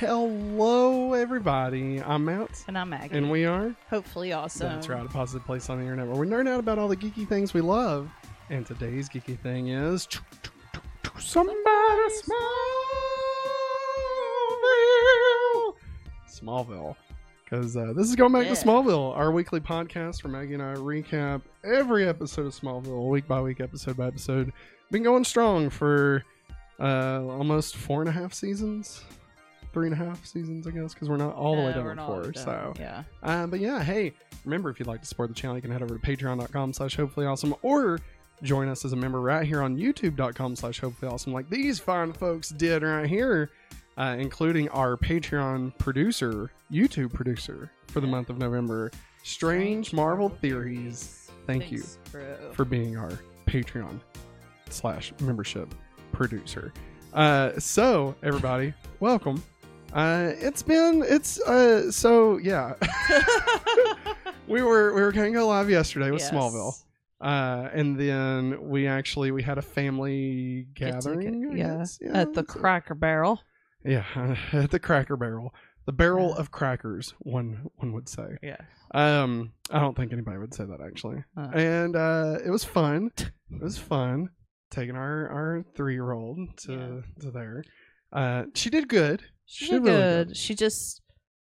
Hello, everybody. I'm Matt, And I'm Maggie. and we are. Hopefully awesome. That's right, a positive place on the internet where we nerd out about all the geeky things we love. And today's geeky thing is somebody Smallville. Smallville. Because uh, this is going back Yeah. to Smallville, our weekly podcast where Maggie and I recap every episode of Smallville, week by week, episode by episode. Been going strong for uh, almost four and a half seasons. Three and a half seasons, I guess, because we're not all the way Uh, done with not four. done. So, yeah. uh, but yeah, hey, remember if you'd like to support the channel, you can head over to patreon.com slash hopefully awesome or join us as a member right here on youtube.com slash hopefully awesome like these fine folks did right here, uh, including our Patreon producer, YouTube producer for the month of November, Strange Marvel Theories. Thank you Thanks, bro. for being our Patreon slash membership producer. Uh, so everybody, welcome. Uh, it's been it's uh so yeah. we were we were gonna go live yesterday with Yes. Smallville, uh, and then we actually we had a family Get gathering. I yeah, guess? At the so- Cracker Barrel. yeah at the Cracker Barrel, the barrel Yeah. of crackers. One one would say. Yeah. Um, I don't think anybody would say that actually. Uh. And uh, it was fun. It was fun taking our our three year old to to there. Uh, she did good. She did really good. She just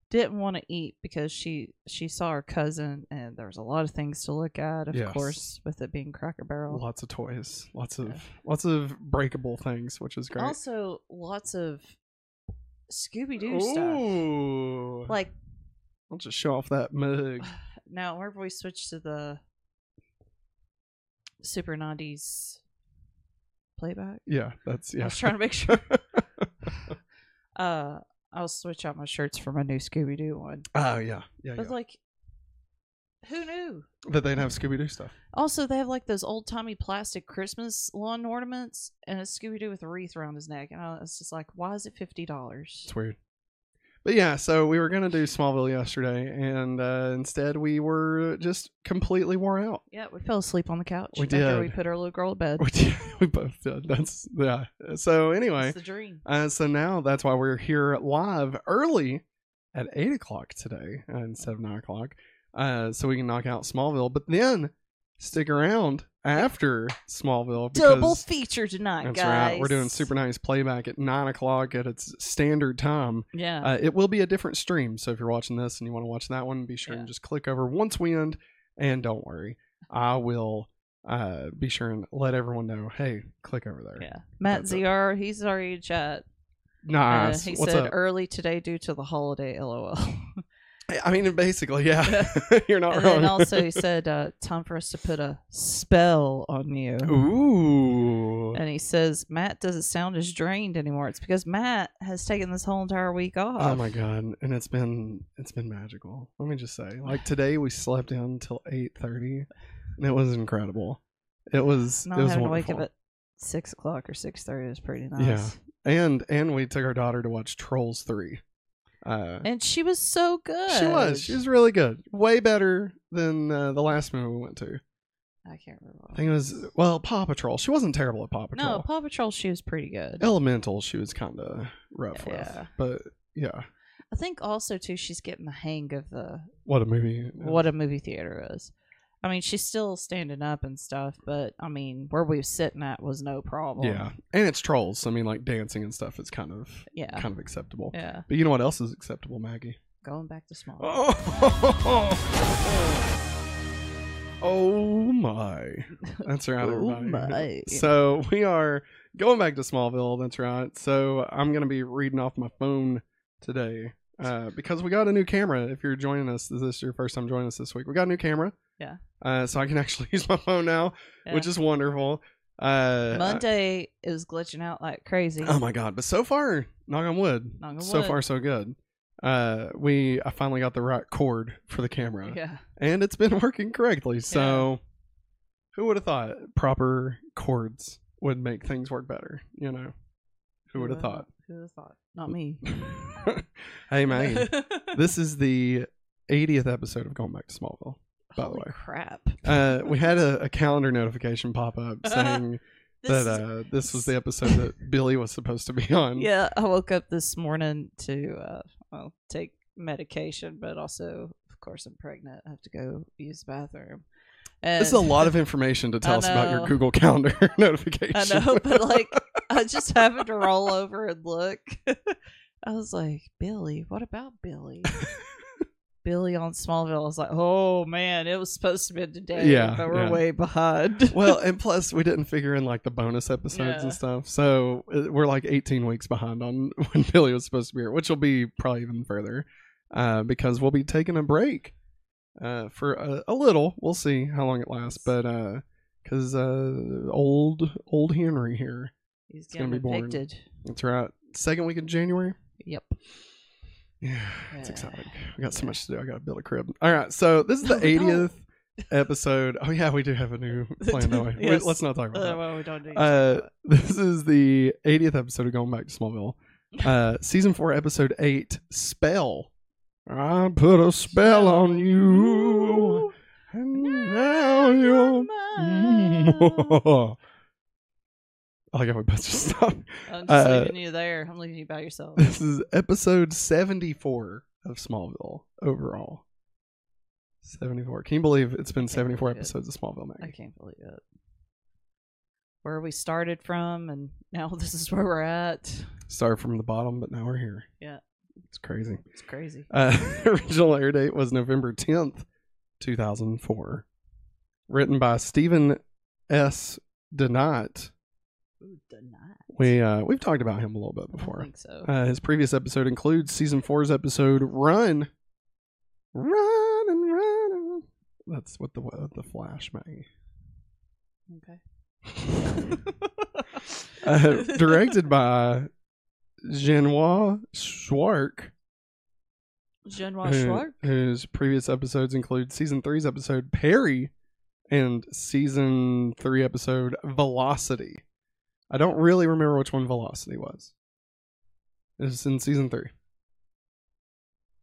didn't want to eat because she she saw her cousin and there was a lot of things to look at. Of Yes. course, with it being Cracker Barrel. Lots of toys. Lots of Yeah. lots of breakable things, which is great. Also, lots of Scooby Doo stuff. Like I'll just show off that mug. now, whenever we switch to the Super 90s playback, Yeah, that's yeah. I was trying to make sure. uh, I'll switch out my shirts for my new Scooby Doo one. oh yeah, yeah, But yeah. like, who knew? That they'd have Scooby Doo stuff. Also, they have like those old timey plastic Christmas lawn ornaments and a Scooby Doo with a wreath around his neck, and I was just like, why is it fifty dollars? It's weird. But yeah, so we were gonna do Smallville yesterday, and uh, instead we were just completely wore out. Yeah, we fell asleep on the couch. We after did. We put our little girl to bed. We did, we both did. That's yeah. So anyway, It's the dream. uh, so now that's why we're here live early at eight o'clock today uh, instead of nine o'clock, uh, so we can knock out Smallville. But then stick around after Smallville Double feature tonight, that's guys. right. We're doing super nice playback at nine o'clock at its standard time. Yeah. Uh, it will be a different stream, so if you're watching this and you want to watch that one, be sure Yeah. and just click over once we end. And don't worry, I will uh, be sure and let everyone know. Hey, click over there. yeah. Matt That's it. ZR, he's already in chat. Uh, he What's said up? early today due to the holiday. LOL. I mean, basically, yeah. you're not and wrong. then also he said, uh, "Time for us to put a spell on you." Ooh. And he says Matt doesn't sound as drained anymore. It's because Matt has taken this whole entire week off. Oh my god! And it's been it's been magical. Let me just say, like today we slept in until eight thirty, and it was incredible. It was Not it was having wonderful. to wake up at six o'clock or six thirty is pretty nice. Yeah. and and we took our daughter to watch Trolls three. Uh, And she was so good. she was she was really good, way better than uh, the last movie we went to. I can't remember. I think it was well Paw Patrol. She wasn't terrible at Paw Patrol. no, Paw Patrol. She was pretty good. Elemental, she was kind of rough with, Yeah. but yeah, I think also too she's getting the hang of the what a movie! what a movie theater is. I mean, she's still standing up and stuff, but I mean, where we was sitting at was no problem. Yeah, and it's trolls. I mean, like dancing and stuff is kind of yeah, kind of acceptable. yeah. But you know what else is acceptable, Maggie? Going back to small. Oh, my! That's right, Oh everybody. my. So we are going back to Smallville. That's right. So I'm gonna be reading off my phone today uh, because we got a new camera. If you're joining us, Is this is your first time joining us this week. We got a new camera. Yeah. Uh, so I can actually use my phone now, Yeah. which is wonderful. Uh, Monday it was glitching out like crazy. Oh my god! But so far, knock on wood, Knock on so wood. far so good. Uh, we I finally got the right cord for the camera, Yeah. and it's been working correctly. So, who would have thought proper cords would make things work better? You know, who would have thought? Who would have thought? Not me. hey, man, this is the 80th episode of Going Back to Smallville. By the way. crap. Uh, we had a, a calendar notification pop up saying This that uh, this was the episode that Billy was supposed to be on. yeah, I woke up this morning to uh, well take medication, but also, of course, I'm pregnant. I have to go use the bathroom. And This is a lot of information to tell I us about your. Google Calendar notification. I know, but like I just happened to roll over and look. I was like, Billy, what about Billy? Billy on Smallville. I was like, oh man, it was supposed to be today, Yeah, but we're yeah. way behind. well, and plus we didn't figure in like the bonus episodes Yeah. and stuff, so uh, we're like 18 weeks behind on when Billy was supposed to be here, which will be probably even further, uh, because we'll be taking a break uh, for a, a little. We'll see how long it lasts, but uh, because uh, old old Henry here, He's gonna getting be born. that's right, second week in January. Yep. Yeah, it's exciting. We got so much to do. I got to build a crib. All right, so this is the No, 80th episode. Oh yeah, we do have a new plan, don't we? Yes. Let's not talk about Uh, that. well, we don't need to Uh, do this is the 80th episode of Going Back to Smallville. Uh, season four, episode eight, Spell. I put a spell on you, and now you're. mine. I how we both just stopped. I'm just Uh, leaving you there. I'm leaving you by yourself. This is episode 74 of Smallville overall. 74. Can you believe it's been 74 believe it. episodes of Smallville, I can't believe it. Where we started from, and now this is where we're at. Started from the bottom, but now we're here. Yeah. It's crazy. It's crazy. Uh, original air date was November 10th, 2004. Written by Steven S. DeKnight. Ooh. We, uh, we've talked about him a little bit I before. think so. Uh, his previous episode includes season four's episode "Run, Run and Run." That's what the uh, the Flash, Maggie. okay. Uh, directed by Jeannot Szwarc, Jeannot who- Szwarc. whose previous episodes include season three's episode "Perry" and season three episode "Velocity." I don't really remember which one Velocity was. It's in season three.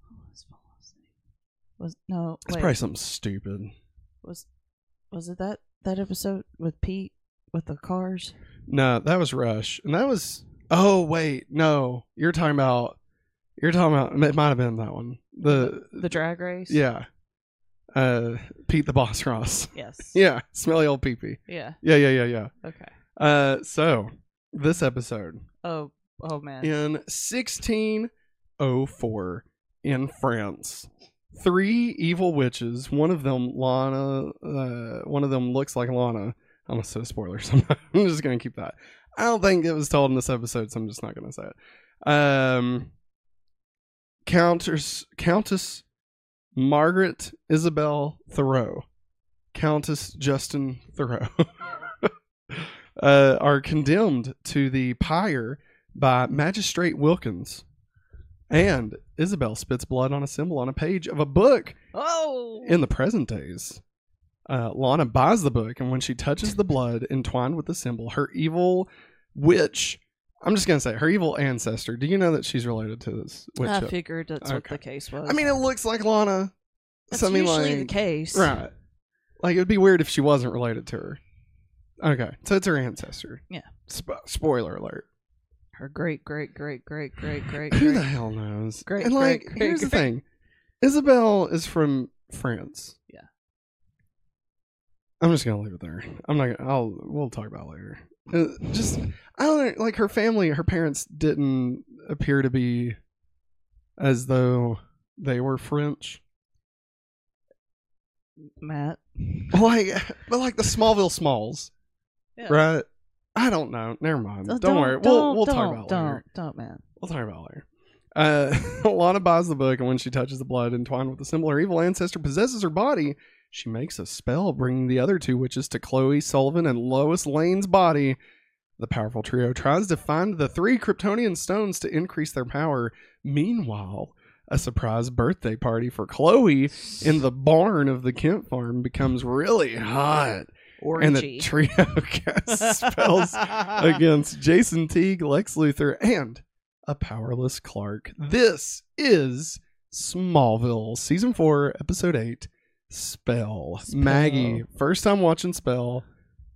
What was Velocity? Was no It's wait, probably something stupid. was was it that that episode with Pete with the cars? No, that was Rush, and that was. Oh wait, no, you're talking about. You're talking about. It might have been that one. The The drag race. yeah, uh, Pete the Boss Ross. Yes. Yeah, smelly old peepee. Yeah. Yeah, yeah, yeah, yeah. Okay. Uh, so this episode Oh. Oh man. in 1604 in France. Three evil witches. One of them, Lana. Uh, one of them looks like Lana. I'm gonna say spoilers. I'm, not- I'm just gonna keep that. I don't think it was told in this episode, so I'm just not gonna say it. Um, Countess Countess Margaret Isabel Thoreau, Countess Justin Thoreau, uh, are condemned to the pyre by Magistrate Wilkins. And Isabel spits blood on a symbol on a page of a book Oh. in the present days. Uh, Lana buys the book, and when she touches the blood entwined with the symbol, her evil witch. I'm just gonna say her evil ancestor. Do you know that she's related to this witch? I figured that's what the case was. I mean, it looks like Lana. that's so I mean, usually like, the case. Right. Like it would be weird if she wasn't related to her. Okay, so it's her ancestor. Yeah. Sp- spoiler alert. Her great, great, great, great, great, great, great. Who the hell knows? Great, and like, great, great, here's the thing: Isabel is from France. Yeah. I'm just gonna leave it there. I'm not. Gonna, I'll. We'll talk about it later. Uh, just, I don't know, like her family. Her parents didn't appear to be as though they were French. Matt. Like, but like the Smallville Smalls, Yeah. right? I don't know. Never mind. Uh, Don't, worry. We'll Don't, we'll don't, talk about it don't, later. Don't, man. We'll talk about it later. Uh, Lana buys the book, and when she touches the blood entwined with the symbol her evil ancestor possesses her body, she makes a spell bringing the other two witches to Chloe Sullivan and Lois Lane's body. The powerful trio tries to find the three Kryptonian stones to increase their power. Meanwhile, a surprise birthday party for Chloe in the barn of the Kent farm becomes really hot. And the trio casts spells against Jason Teague, Lex Luthor, and a powerless Clark. This is Smallville, season four, episode eight. Spell. Spell. Maggie, first time watching Spell.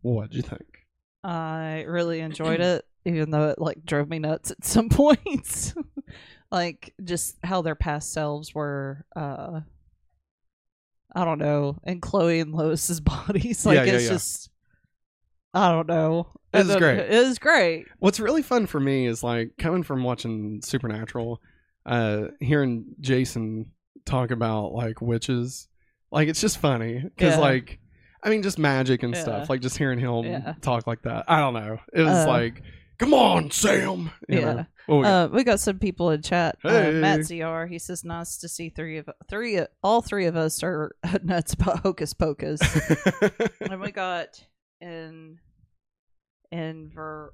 What'd you think? I really enjoyed it, even though it like drove me nuts at some points. like just how their past selves were uh I don't know, and Chloe and Lois's bodies. Like Yeah, yeah, it's yeah. just I don't know. It was great. It was great. What's really fun for me is like coming from watching Supernatural, uh, hearing Jason talk about like witches. Like it's just funny because like I mean just magic and stuff. Like just hearing him talk like that. I don't know. It was Uh, like, come on, Sam. You Yeah. Know? We got? Uh, we got some people in chat. Hey. Uh, Matt ZR, he says, "Nice to see three of three. All three of us are nuts about Hocus Pocus." and we got in in ver.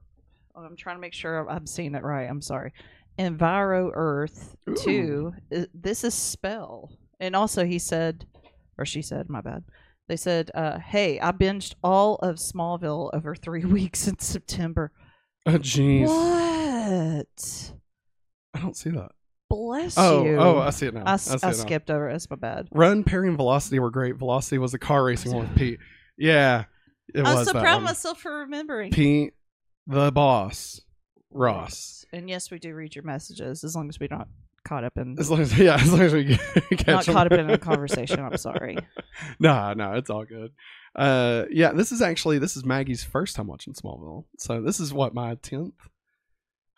oh, I'm trying to make sure I'm seeing it right. I'm sorry. Enviro Earth Ooh. two. This is spell, and also he said, or she said, my bad. They said, uh, "Hey, I binged all of Smallville over three weeks in September." Oh jeez, What? I don't see that. Bless Oh, you. oh, I see it now. I, I, I it now. skipped over. it. That's my bad. Run, Perry, and Velocity were great. Velocity was the car racing one with Pete. Yeah, it I'm was so that proud of myself for remembering. Pete, the boss, Ross. And yes, we do read your messages as long as we're not caught up in As long as yeah, as long as we catch not them. caught up in a conversation. I'm sorry. nah, no, it's all good. Uh, yeah, this is actually this is Maggie's first time watching Smallville. So this is what my tenth.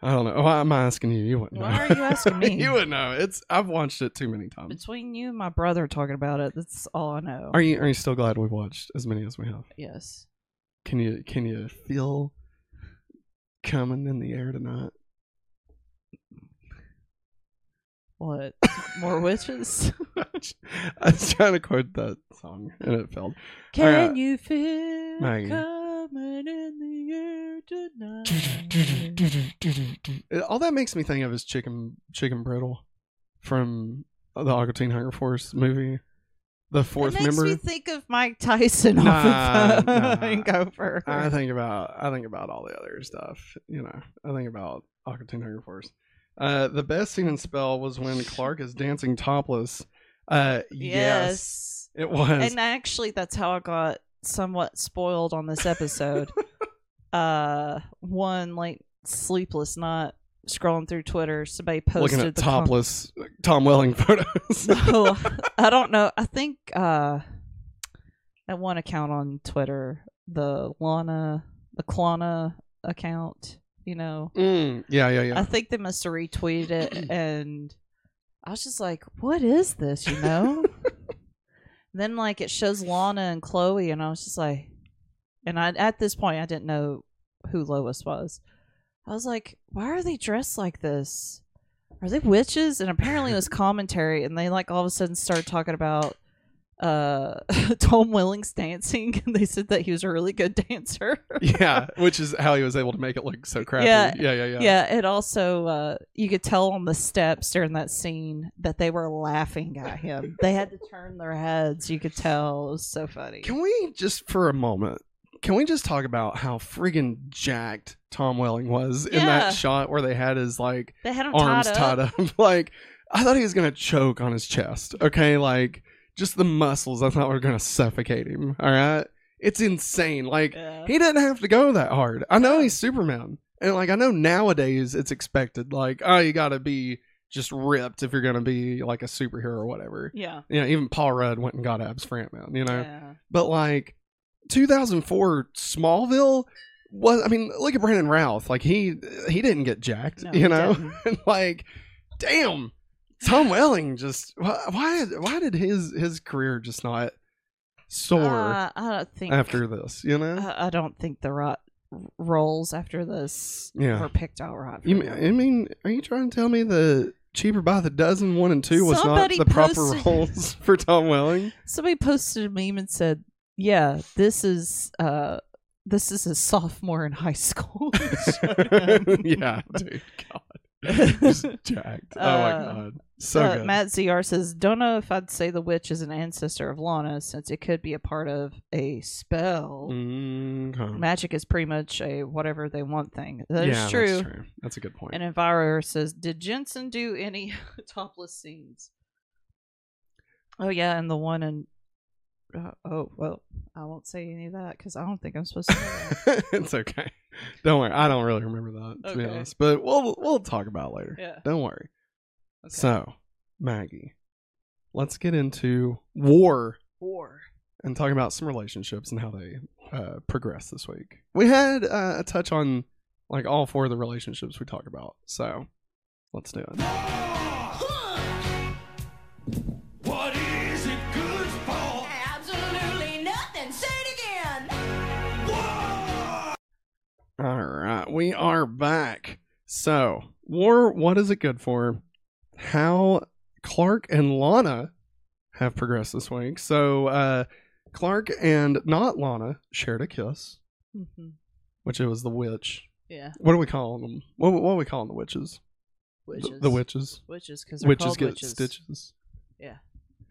I don't know. Why am I asking you? You wouldn't know. Why are you asking me? you wouldn't know. It's I've watched it too many times. Between you and my brother talking about it, that's all I know. Are you are you still glad we've watched as many as we have? yes. Can you can you feel coming in the air tonight? What? More witches? I was trying to quote that song and it failed. Can Alright. you feel Maggie. coming in the air tonight? All that makes me think of is chicken chicken brittle from the Aqua Teen Hunger Force movie. The fourth it makes member. me think of Mike Tyson Nah, off of nah. Hangover. I think about I think about all the other stuff. You know, I think about Aqua Teen Hunger Force. Uh, the best scene in Spell was when Clark is dancing topless. Uh, yes, it was. And actually, that's how I got somewhat spoiled on this episode. uh, one like sleepless night scrolling through Twitter, somebody posted looking at the com- topless Tom Welling photos. no, I don't know. I think uh, at one account on Twitter, the Lana, the Klana account, you know, Mm, yeah, yeah, yeah. I think they must have retweeted it, and I was just like, "What is this?" You know. then like it shows Lana and Chloe, and I was just like, and I at this point I didn't know who Lois was. I was like, "Why are they dressed like this? Are they witches?" And apparently it was commentary, and they like all of a sudden started talking about uh Tom Welling's dancing and they said that he was a really good dancer. yeah, which is how he was able to make it look so crappy. Yeah, yeah, yeah, yeah. Yeah, it also uh you could tell on the steps during that scene that they were laughing at him. they had to turn their heads. You could tell it was so funny. Can we just for a moment? Can we just talk about how friggin' jacked Tom Welling was in that shot where they had his like They had arms tied up. tied up? like I thought he was gonna choke on his chest. Okay, like just the muscles I thought were gonna suffocate him. All right, it's insane. Like Yeah. he didn't have to go that hard. I know he's Superman, and like I know nowadays it's expected. Like oh, you got to be just ripped if you're gonna be like a superhero or whatever. yeah. You know, even Paul Rudd went and got abs for Ant Man. You know, Yeah. but like 2004 Smallville was. I mean, look at Brandon Routh. Like he he didn't get jacked. No, you know, like damn, Tom Welling just why why did his his career just not soar Uh, I don't think after this? You know. I, I don't think the right roles after this Yeah. were picked out right. You, him. I mean, are you trying to tell me the cheaper by the dozen one and two was Somebody not the proper roles for Tom Welling? Somebody posted a meme and said, "Yeah, this is uh this is a sophomore in high school." yeah, dude. God, just jacked. Oh my Uh, god, so Uh. Matt ZR says, "Don't know if I'd say the witch is an ancestor of Lana, since it could be a part of a spell. Mhm. Magic is pretty much a whatever they want thing. That is yeah, true." That's true. That's a good point. And Enviro says, "Did Jensen do any topless scenes?" Oh yeah, and the one in uh, oh well, I won't say any of that because I don't think I'm supposed to. It's okay. Don't worry. I don't really remember that to be honest, but we'll we'll talk about it later. yeah. Don't worry. Okay. So, Maggie, let's get into war war. and talk about some relationships and how they uh, progress this week. We had uh, a touch on like all four of the relationships we talk about, so let's do it. What is it good for? Absolutely nothing. Say it again. What? All right, we are back. So, war, what is it good for? How Clark and Lana have progressed this week. So, uh, Clark and not Lana shared a kiss, hmm which it was the witch. Yeah. What do we call them? What, what are we calling the witches? The- Witches. The, witches. Witches because they're Witches get witches. stitches. Yeah.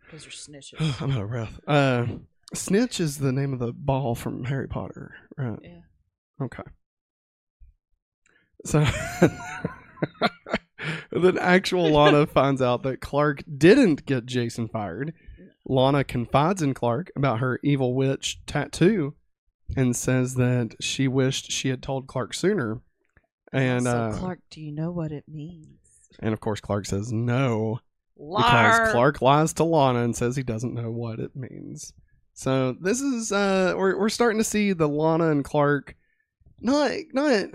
Because they're snitches. I'm out of breath. Uh, Snitch is the name of the ball from Harry Potter, right? yeah. Okay. So then actual Lana finds out that Clark didn't get Jason fired. Lana confides in Clark about her evil witch tattoo and says that she wished she had told Clark sooner. And so, uh, Clark, do you know what it means? and of course Clark says no Liar. because Clark lies to Lana and says he doesn't know what it means. So this is uh we're we're starting to see the Lana and Clark not not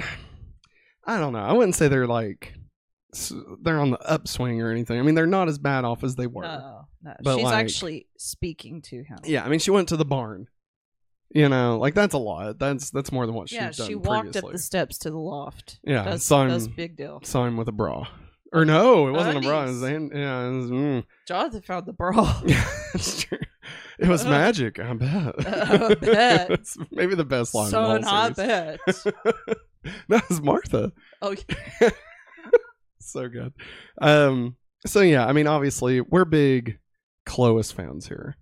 I don't know. I wouldn't say they're like they're on the upswing or anything. I mean, they're not as bad off as they were. No, no. But, She's like- actually speaking to him. Yeah, I mean, she went to the barn. You know, like that's a lot. That's that's more than what she's yeah. She walked previously. up the steps to the loft. Yeah, that's, saw him- that's a big deal. Saw him with a bra. Or no, it wasn't a bra. It was yeah, it was, mm. Jonathan found the bra. Yeah, that's true. It was Uh, magic. I bet. I bet. Maybe the best line. Son, in I bet. that was Martha. Oh, yeah. So good. Um. So yeah, I mean, obviously, we're big Clois fans here,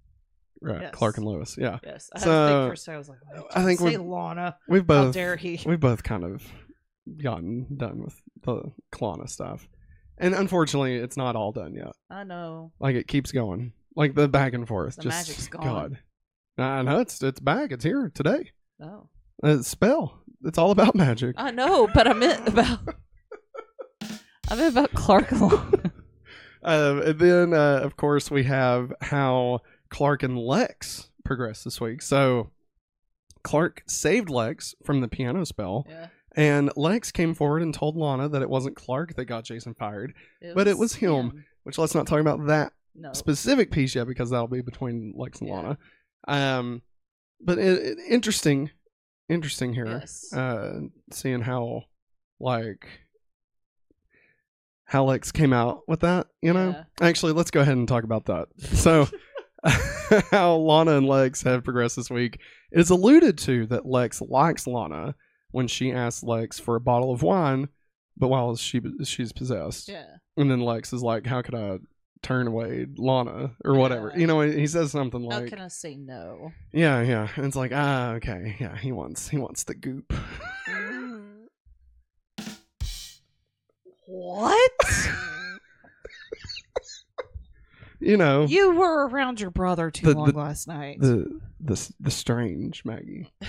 right? Yes. Clark and Lois. Yeah, yes. I So, think for. I was like, I think say Lana. we've both. How dare he? we've both kind of gotten done with the Klana stuff, and unfortunately, it's not all done yet. I know. Like it keeps going, like the back and forth. The just magic's gone. God. I know it's it's back. It's here today. No. Uh, spell. It's all about magic. I know, but I meant about. I meant about Clark and Lana. Um, and then, uh, of course, we have how Clark and Lex progress this week. So, Clark saved Lex from the piano spell, Yeah. and Lex came forward and told Lana that it wasn't Clark that got Jason fired. But it was him. Which let's not talk about that No. specific piece yet because that'll be between Lex and Yeah. Lana. Um, but it, it- interesting, interesting here. Yes. Uh, seeing how like how Lex came out with that, you know. Yeah. Actually, let's go ahead and talk about that. So, how Lana and Lex have progressed this week it is alluded to that Lex likes Lana when she asks Lex for a bottle of wine, but while she she's possessed. Yeah. And then Lex is like, "How could I turn away Lana or whatever?" Yeah. You know, he says something like, How can I say no? "Yeah, yeah," and it's like, "Ah, okay, yeah." He wants he wants the goop. What? you know, you were around your brother too The- long the- last night. the the the strange Maggie.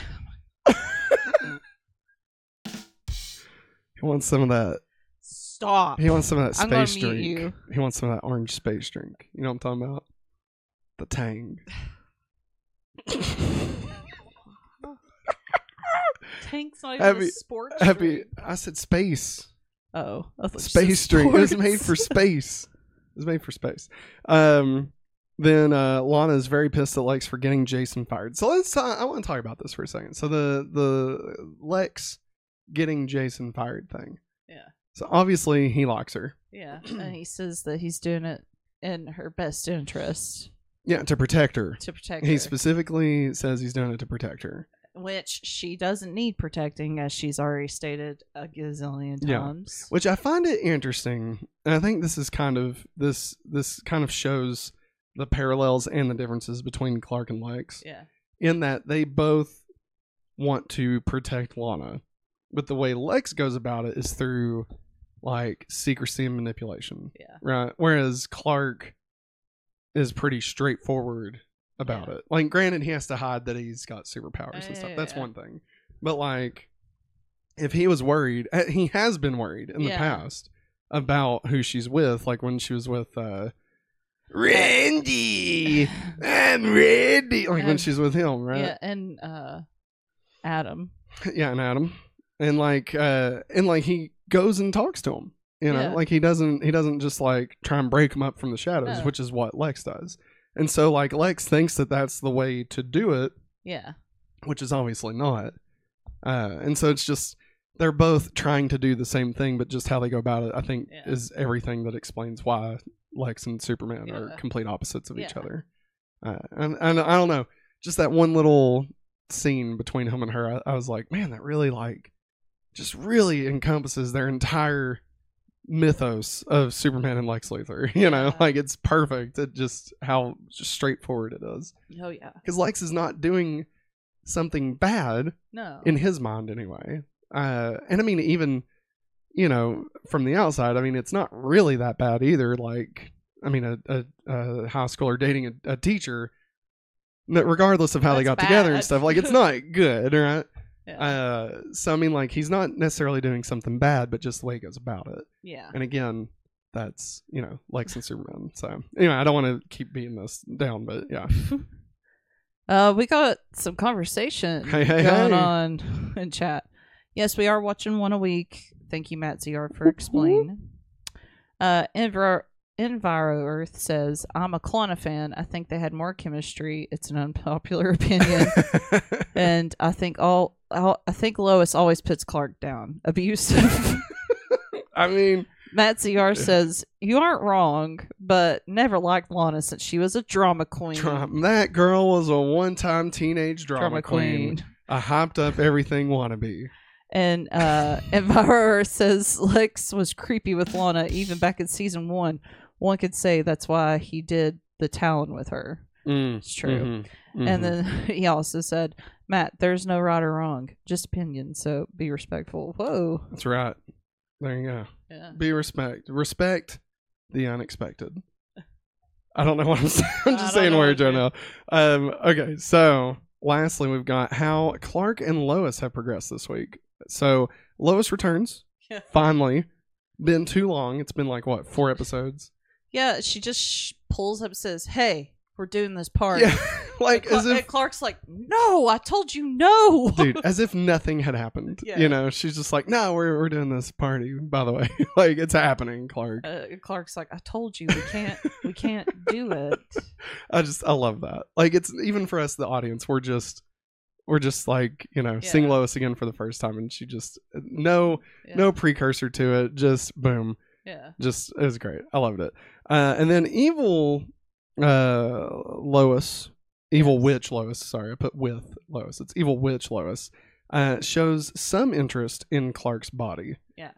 Oh he wants some of that. Stop. He wants some of that space drink. you. He wants some of that orange space drink. You know what I'm talking about? The Tang. Tank's not even Happy- a sports Happy. drink. I said space. Oh, thought space drink. It was made for space. It was made for space. Um, then uh, Lana is very pissed at Lex for getting Jason fired. So let's. Uh, I want to talk about this for a second. So the the Lex getting Jason fired thing. Yeah. So obviously he locks her. Yeah, and he says that he's doing it in her best interest Yeah, to protect her. to protect her. He specifically says he's doing it to protect her. Which she doesn't need protecting, as she's already stated a gazillion times. Yeah. which I find it interesting, and I think this is kind of this this kind of shows the parallels and the differences between Clark and Lex Yeah, in that they both want to protect Lana, but the way Lex goes about it is through like secrecy and manipulation, yeah, right? Whereas Clark is pretty straightforward about Yeah. it. Like, granted, he has to hide that he's got superpowers and stuff. That's Yeah. one thing. But like, if he was worried, uh, he has been worried in the past about who she's with. Like when she was with uh Randy. I'm Randy. Like when she's with him, right? Yeah, and uh, Adam. yeah, and Adam, and like, uh, and like he goes and talks to him. You know, Yeah. like he doesn't, he doesn't just like try and break him up from the shadows, No. which is what Lex does. And so, like, Lex thinks that that's the way to do it, Yeah, which is obviously not. Uh, and so it's just they're both trying to do the same thing, but just how they go about it, I think, Yeah. is everything that explains why Lex and Superman are complete opposites of each other. Uh, and, and I don't know, just that one little scene between him and her, I, I was like, man, that really like, just really encompasses their entire mythos of Superman and Lex Luthor. You know, Yeah. like it's perfect. It just how just straightforward it is oh yeah, because Lex is not doing something bad no, in his mind anyway. Uh, and I mean, even you know, from the outside, I mean, it's not really that bad either. Like, I mean, a, a, a high schooler dating a, a teacher, regardless of how they got That's together and stuff, like it's not good, right? Yeah, Uh, so I mean, like, he's not necessarily doing something bad, but just the way he goes about it. yeah. And again, that's you know, Lex and Superman. So anyway, I don't want to keep beating this down, but yeah, Uh, we got some conversation Hey, hey, going hey. on in chat. Yes, we are watching one a week. Thank you, Matt ZR, for explaining. Uh, Enviro, Enviro Earth says, I'm a Klana fan. I think they had more chemistry. It's an unpopular opinion. and I think all, all I think Lois always puts Clark down. Abusive. I mean, Matt ZR says, You aren't wrong, but never liked Lana since she was a drama queen. Trump. That girl was a one-time teenage drama, queen. A hyped up everything wannabe. And uh Enviro says Lex was creepy with Lana even back in season one. One could say that's why he did the Talon with her. Mm, It's true. mhm, mhm. And then he also said, Matt, there's no right or wrong, just opinion, so be respectful. Whoa. that's right. There you go. Yeah. Be respect. Respect the unexpected. I don't know what I'm saying. I'm just saying words right now. Um, okay, so lastly, we've got how Clark and Lois have progressed this week. So Lois returns finally. Been too long. It's been like what four episodes? Yeah, she just sh- pulls up and says, Hey, we're doing this part. Yeah, like Cla- as if Clark's like, No, I told you no. dude, as if nothing had happened. Yeah. You know, she's just like, no, we're we're doing this party. By the way, like it's happening, Clark. Uh, Clark's like, I told you we can't, we can't do it. I just I love that. Like it's even for us, the audience, we're just we're just like you know seeing Yeah. Lois again for the first time, and she just no Yeah. no precursor to it, just boom, Yeah. just it was great. I loved it. Uh, and then evil uh, Lois, evil witch Lois. Sorry, I put with Lois. It's evil witch Lois. Uh, shows some interest in Clark's body. Yeah.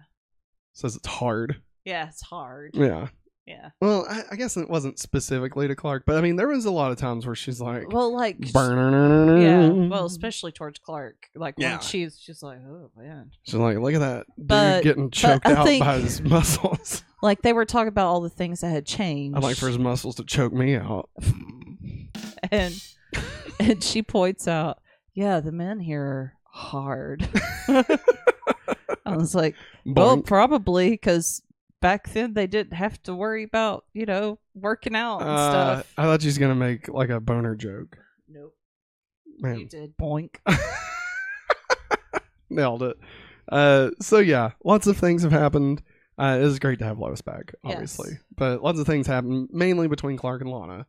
Says it's hard. Yeah, it's hard. Yeah. Yeah. Well, I, I guess it wasn't specifically to Clark, but I mean, there was a lot of times where she's like, Well, like, yeah. Well, especially towards Clark. Like, Yeah. when she's just like, oh, man. She's like, look at that dude getting choked out think- by his muscles. Like, they were talking about all the things that had changed. I'd like for his muscles to choke me out. and and she points out, yeah, the men here are hard. I was like, oh, well, probably because back then they didn't have to worry about you know working out and Uh, stuff. I thought she was gonna make like a boner joke. Nope, you Man, did boink. nailed it. Uh, so yeah, lots of things have happened. Uh, it was great to have Lois back, obviously, Yes. but lots of things happened, mainly between Clark and Lana.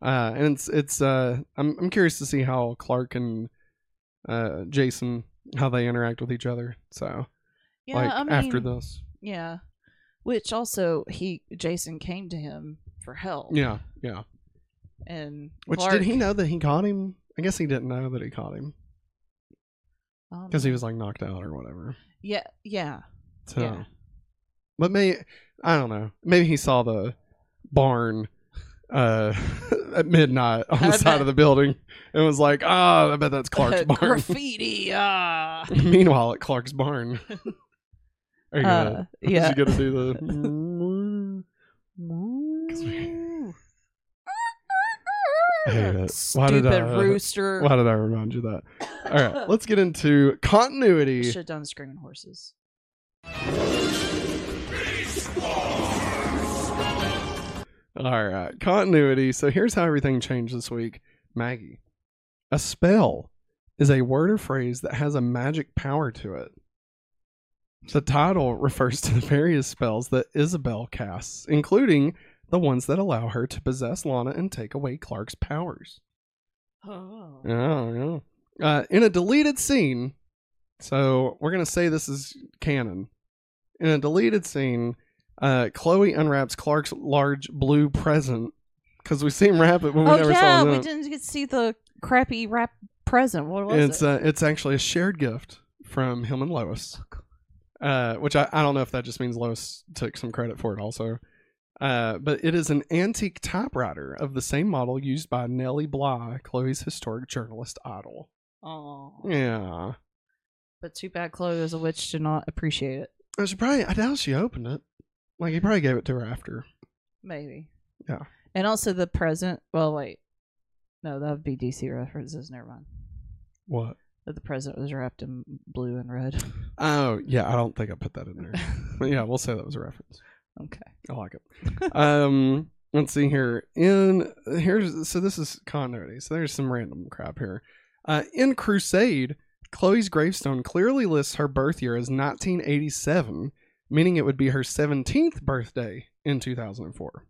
Uh, and it's it's uh, I'm I'm curious to see how Clark and uh Jason how they interact with each other. So Yeah, like I mean, after this, yeah. Which also he Jason came to him for help. yeah, yeah. and Which Clark, did he know that he caught him? I guess he didn't know that he caught him because he was like knocked out or whatever. yeah yeah So, yeah but maybe I don't know. Maybe he saw the barn uh at midnight on the I side bet. of the building and was like, "Ah, I bet that's Clark's barn." graffiti. Ah. Meanwhile, at Clark's barn, are you Uh, yeah. he gonna do the? I hate it. Why did Stupid I, rooster. Why did I remind you of that? All right, let's get into continuity. Should have done screaming horses. All right, continuity. So here's how everything changed this week. Maggie, a spell is a word or phrase that has a magic power to it. The title refers to the various spells that Isabel casts, including the ones that allow her to possess Lana and take away Clark's powers. Oh. Yeah, yeah. Uh, in a deleted scene, so we're gonna say this is canon. In a deleted scene, uh, Chloe unwraps Clark's large blue present because we see him wrap it, but we Oh never yeah, saw it. Yeah, we didn't get to see the crappy wrap present. What was It's it? uh, it's actually a shared gift from him and Lois, uh, which I, I don't know if that just means Lois took some credit for it also. Uh, but it is an antique typewriter of the same model used by Nellie Bly, Chloe's historic journalist idol. oh. Yeah. But too bad Chloe as a witch to not appreciate it. Uh, She probably, I doubt she opened it. Like he probably gave it to her after. Maybe. Yeah. And also the present. Well, wait. No, that would be DC references. Never mind. What? That the present was wrapped in blue and red. Oh yeah, I don't think I put that in there. but yeah, we'll say that was a reference. okay. I like it. um, let's see here. In here's so this is continuity. So there's some random crap here. Uh, in Crusade, Chloe's gravestone clearly lists her birth year as 1987, meaning it would be her 17th birthday in 2004.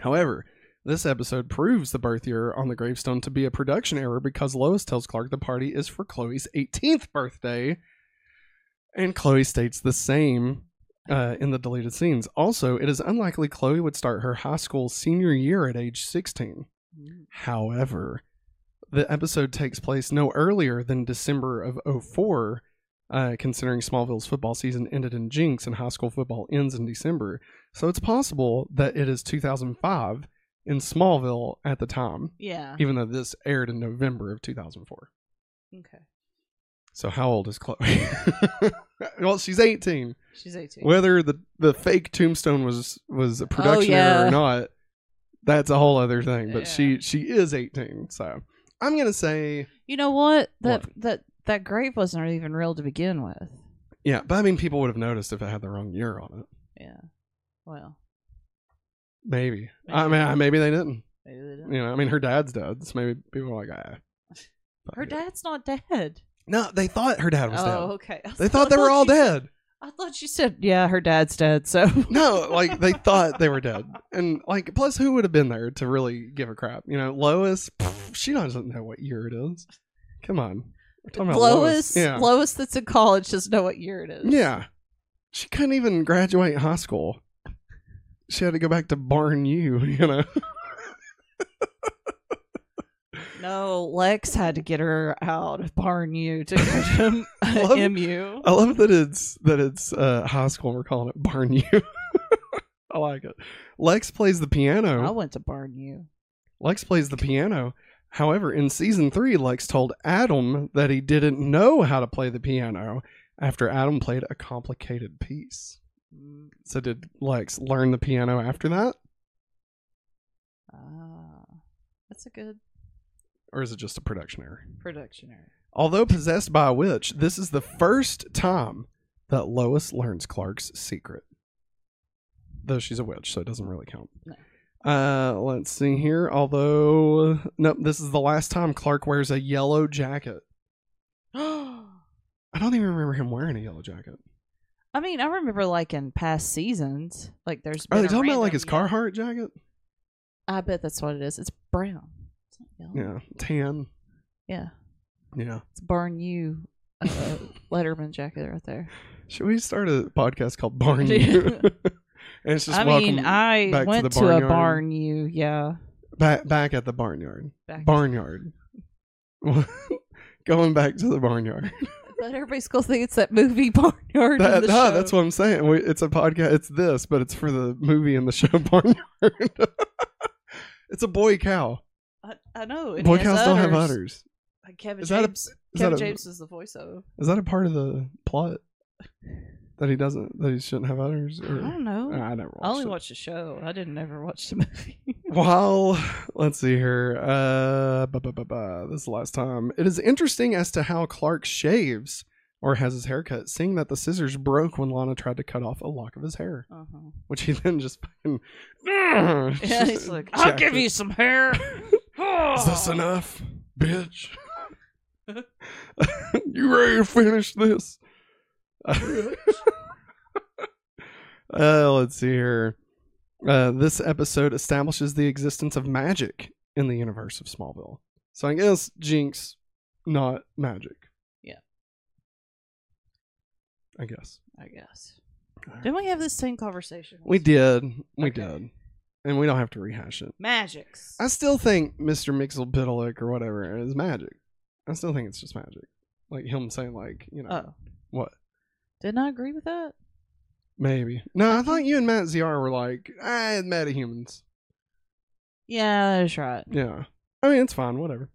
However, this episode proves the birth year on the gravestone to be a production error because Lois tells Clark the party is for Chloe's 18th birthday, and Chloe states the same uh, in the deleted scenes. Also, it is unlikely Chloe would start her high school senior year at age 16. However, the episode takes place no earlier than December of 04, uh, considering Smallville's football season ended in Jinx and high school football ends in December. So it's possible that it is 2005 in Smallville at the time, Yeah. even though this aired in November of 2004. Okay. So how old is Chloe? well, she's 18. She's 18. Whether the the fake tombstone was was a oh, production Oh, yeah. or not, that's a whole other thing. But Yeah. she she is 18, so I'm gonna say You know what? That What? that that grave wasn't even real to begin with. yeah. But I mean, people would have noticed if it had the wrong year on it. Yeah. Well, Maybe. I mean, maybe they didn't. maybe they didn't. You know, I mean, her dad's dead, so maybe people are like, ah. Her dad's not dead. No, they thought her dad was Oh, dead. okay. I They thought they were all you said- dead. I thought you said, yeah, her dad's dead. So No, like they thought they were dead, and like plus, who would have been there to really give a crap? You know, Lois. pff, she doesn't know what year it is. Come on, we're talking about Lois, Lois. Yeah, Lois that's in college doesn't know what year it is. yeah. She couldn't even graduate high school. She had to go back to Barn U. You know. No, Lex had to get her out of Barn U to go to Love- MU. I love that it's that it's uh, high school. and We're calling it Barn I like it. Lex plays the piano. I went to Barn U. Lex plays the piano. However, in season three, Lex told Adam that he didn't know how to play the piano after Adam played a complicated piece. So, did Lex learn the piano after that? Ah, that's a good Or is it just a production error? production error. Although possessed by a witch, this is the first time that Lois learns Clark's secret. Though she's a witch, so it doesn't really count. No. Uh, let's see here. Although, nope, this is the last time Clark wears a yellow jacket. I don't even remember him wearing a yellow jacket. Mean, I remember like in past seasons, like there's. Are been they a talking about like his Carhartt jacket? I bet that's what it is. It's brown. It's not yellow. Yeah, tan. Yeah. Yeah. It's Barn U uh, Letterman jacket right there. Should we start a podcast called Barn U? and it's just I mean, I back to went the to, a barn U. Yeah. back back at the barnyard. Back Barnyard. Going back to the barnyard. But everybody's gonna think it's that movie Barnyard. That, the no, show. that's what I'm saying. We, it's a podcast. It's this, but it's for the movie and the show Barnyard. it's a boy cow. I, I know. Boy he has cows don't have udders. udders. Like Kevin Is that a- James. is Kevin that a- James is the voiceover. Is that a part of the plot that he doesn't that he shouldn't have udders? I don't know. I never watched I only it. watched the show. I didn't ever watch the movie. While let's see here, uh, bu- bu- bu- bu- this is the last time. It is interesting as to how Clark shaves or has his hair cut, seeing that the scissors broke when Lana tried to cut off a lock of his hair, Uh-huh. which he then just fucking. Yeah, he's like, I'll give you some hair. Is this enough, bitch? you ready to finish this? uh, let's see here. Uh, this episode establishes the existence of magic in the universe of Smallville. So I guess Jinx, not magic. Yeah. I guess. I guess. Didn't we have this same conversation? We did. We Okay. did. And we don't have to rehash it. Magics. I still think Mr. Mixel Biddleick or whatever is magic. I still think it's just magic. Like him saying, like, you know, Oh, what? didn't I agree with that? Maybe. No, I thought you and Matt ZR were like, ah, metahumans. Yeah, that's right. Yeah. I mean, it's fine, whatever.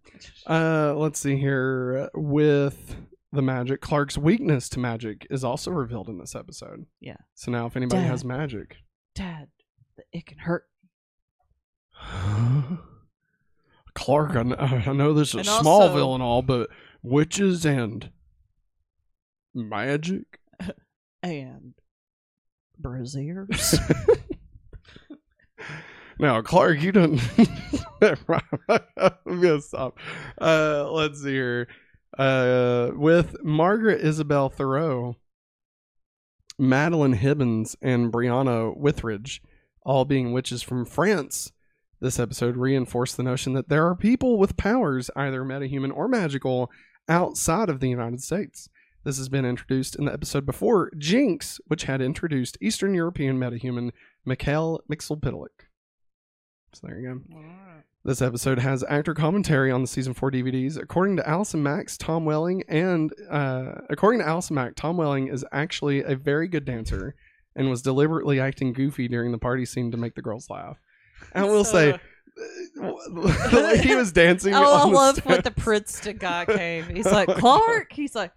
Uh, let's see here. With the magic, Clark's weakness to magic is also revealed in this episode. Yeah. So now, if anybody Dad. has magic, Dad, it can hurt. Clark, I kn- I know this is And also- Smallville and all, but witches and magic. And braziers. now, Clark, you don't. I'm gonna stop. Uh, let's see here. Uh, with Margaret Isabel Thoreau, Madeline Hibbins, and Brianna Withridge, all being witches from France. This episode reinforced the notion that there are people with powers, either metahuman or magical, outside of the United States. This has been introduced in the episode before, Jinx, which had introduced Eastern European metahuman Mikhail Mxyzptlk. So there you go. This episode has actor commentary on the season four DVDs. According to Allison Mack, Tom Welling, and uh, according to Allison Mack, Tom Welling is actually a very good dancer and was deliberately acting goofy during the party scene to make the girls laugh. And I will say, the way he was dancing. Oh, I the love steps- the Princeton guy came. He's like, Clark. He's like,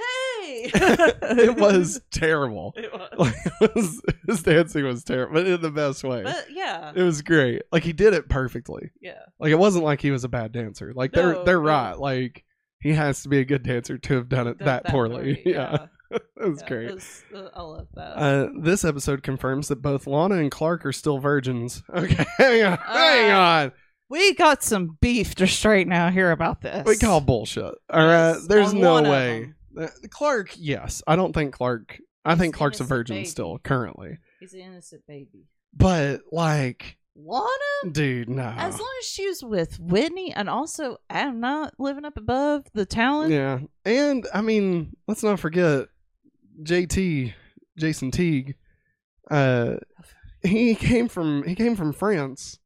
hey. it was terrible. It was. Like, it was, his dancing was terrible, but in the best way. But yeah, it was great. Like he did it perfectly. yeah. Like it wasn't like he was a bad dancer. Like they're they're no. right. Like he has to be a good dancer to have done it Done that, poorly. poorly, Yeah, it was Yeah, great. it was- uh, I love that. Uh, this episode confirms that both Lana and Clark are still virgins. Okay, hang on, hang Uh, on. we got some beef to straighten out here about this. We call bullshit. All right, there's no way. Uh, Clark, yes, I don't think Clark. I He's think Clark's a virgin baby. still currently, He's an innocent baby. but like, Lana, dude, no. as long as she was with Whitney, and also I'm not living up above the Talon. Yeah, and I mean, let's not forget JT, Jason Teague. Uh, he came from he came from France,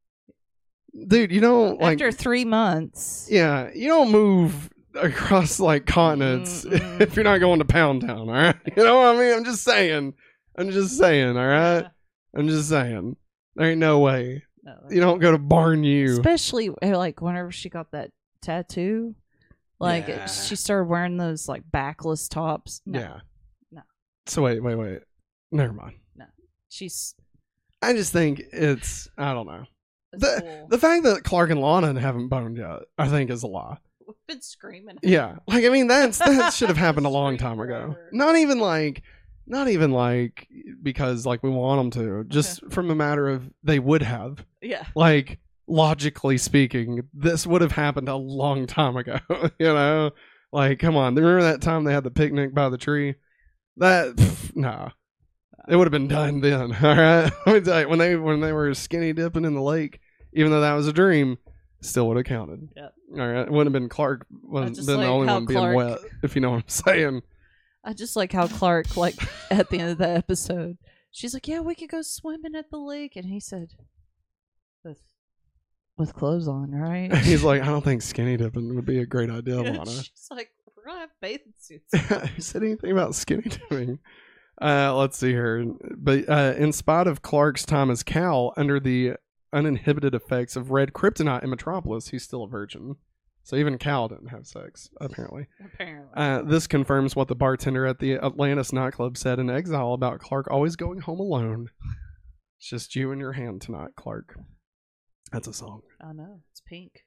dude. You don't like, After three months, yeah, you don't move across like continents Mm-mm. if you're not going to Pound Town. All right, you know what I mean? I'm just saying. I'm just saying. All right, Yeah. I'm just saying. There ain't no way No, you don't go to Barn U. especially uh, like whenever she got that tattoo, like Yeah. she started wearing those like backless tops. No, Yeah. No. So wait, wait, wait. Never mind. No. She's I just think it's I don't know. The fool. the fact that Clark and Lana haven't boned yet, I think is a lie. We've been screaming. Yeah. Like I mean that's that should have happened a long time ago. Not even like not even like because like we want them to. Just from a matter of they would have. Yeah. Like logically speaking, this would have happened a long time ago, you know? Like come on, remember that time they had the picnic by the tree? That pff, nah. It would have been done then. All right. Let me tell you, when they when they were skinny dipping in the lake, even though that was a dream, still would have counted. Yep. All right. It wouldn't have been Clark was just been like the only how one being Clark- wet, if you know what I'm saying. I just like how Clark, like at the end of the episode, she's like, "Yeah, we could go swimming at the lake," and he said, "With with clothes on, right?" He's like, I don't think skinny dipping would be a great idea, Lana. she's like, "We're gonna have bathing suits." He said anything about skinny dipping? Uh, let's see here. But uh, in spite of Clark's time as Cal, under the uninhibited effects of red kryptonite in Metropolis, he's still a virgin. So even Cal didn't have sex, apparently. Apparently, Uh, this confirms what the bartender at the Atlantis nightclub said in Exile about Clark always going home alone. It's just you and your hand tonight, Clark. That's a song. I know it's pink.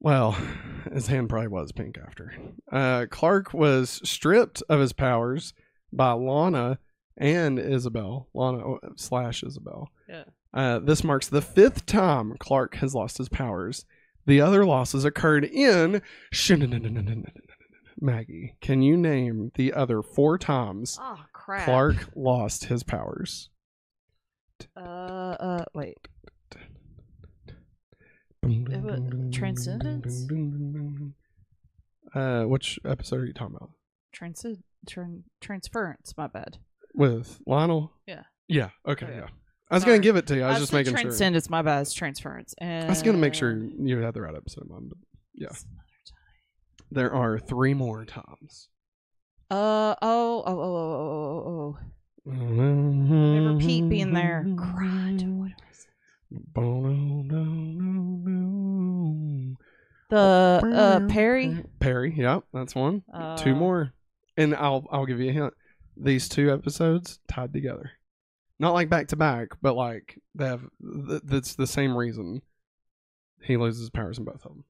Well, his hand probably was pink after. Uh, Clark was stripped of his powers by Lana and Isabel. Lana slash Isabel. Yeah. Uh, this marks the fifth time Clark has lost his powers. The other losses occurred in Maggie. Can you name the other four times Oh crap. Clark lost his powers? Uh, uh, wait. Transcendence? Uh, which episode are you talking about? Transcend, tran, transference. My bad. With Lionel? Yeah. Yeah. Okay. Okay. Yeah. I was gonna give it to you. I was just said making sure. transcendence. My bad. It's transference. And I was gonna make sure you had the right episode in mind. But yeah, there are three more times. Uh oh oh oh oh oh oh. oh. Remember Pete being there? Cried. What was it? The uh Perry. Perry. Yep, that's one. Uh, two more, and I'll I'll give you a hint. These two episodes tied together, not like back to back, but like they have. Th- that's the same reason he loses powers in both of them.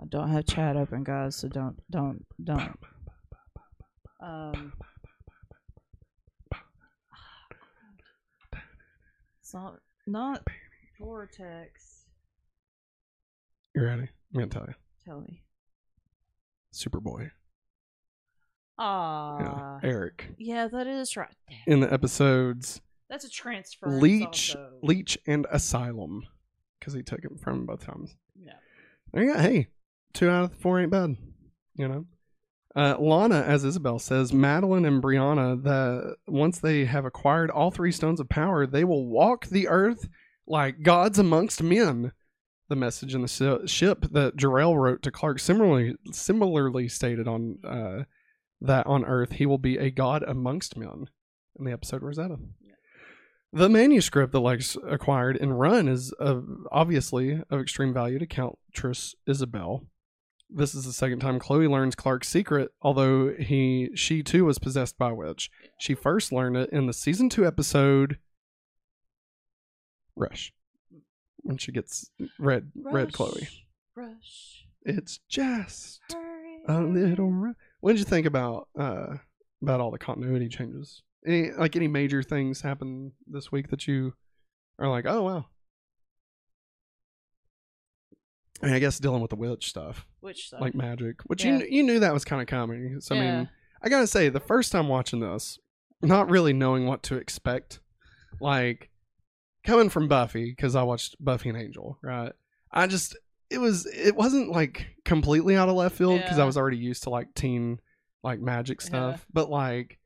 I don't have chat open, guys. So don't don't don't. Um. It's not not vortex. You ready? I'm gonna tell you. Tell me. Superboy. Ah. Yeah, Eric. Yeah, that is right. In the episodes That's a transfer. Leech, Also. Leech, and Asylum, because he took it from both times. Yeah. There you go. Hey, two out of four ain't bad. You know. Uh, Lana, as Isabel says, Madeline and Brianna, the once they have acquired all three stones of power, they will walk the earth like gods amongst men. The message in the ship that Jor-El wrote to Clark similarly similarly stated on uh, that on Earth he will be a god amongst men in the episode Rosetta. The manuscript that Lex acquired and run is uh, obviously of extreme value to Countess Isabel. This is the second time Chloe learns Clark's secret, although he she too was possessed by a witch. She first learned it in the season two episode Rush. When she gets red red Chloe. Rush. It's just Hurry. a little ru- What did you think about uh about all the continuity changes? Any like any major things happen this week that you are like, oh wow. I mean, I guess dealing with the witch stuff, Which stuff? like magic, which Yeah. you you knew that was kind of coming. So I mean, I gotta say, the first time watching this, not really knowing what to expect, like coming from Buffy because I watched Buffy and Angel, right? I just it was it wasn't like completely out of left field because I was already used to like teen like magic stuff, but like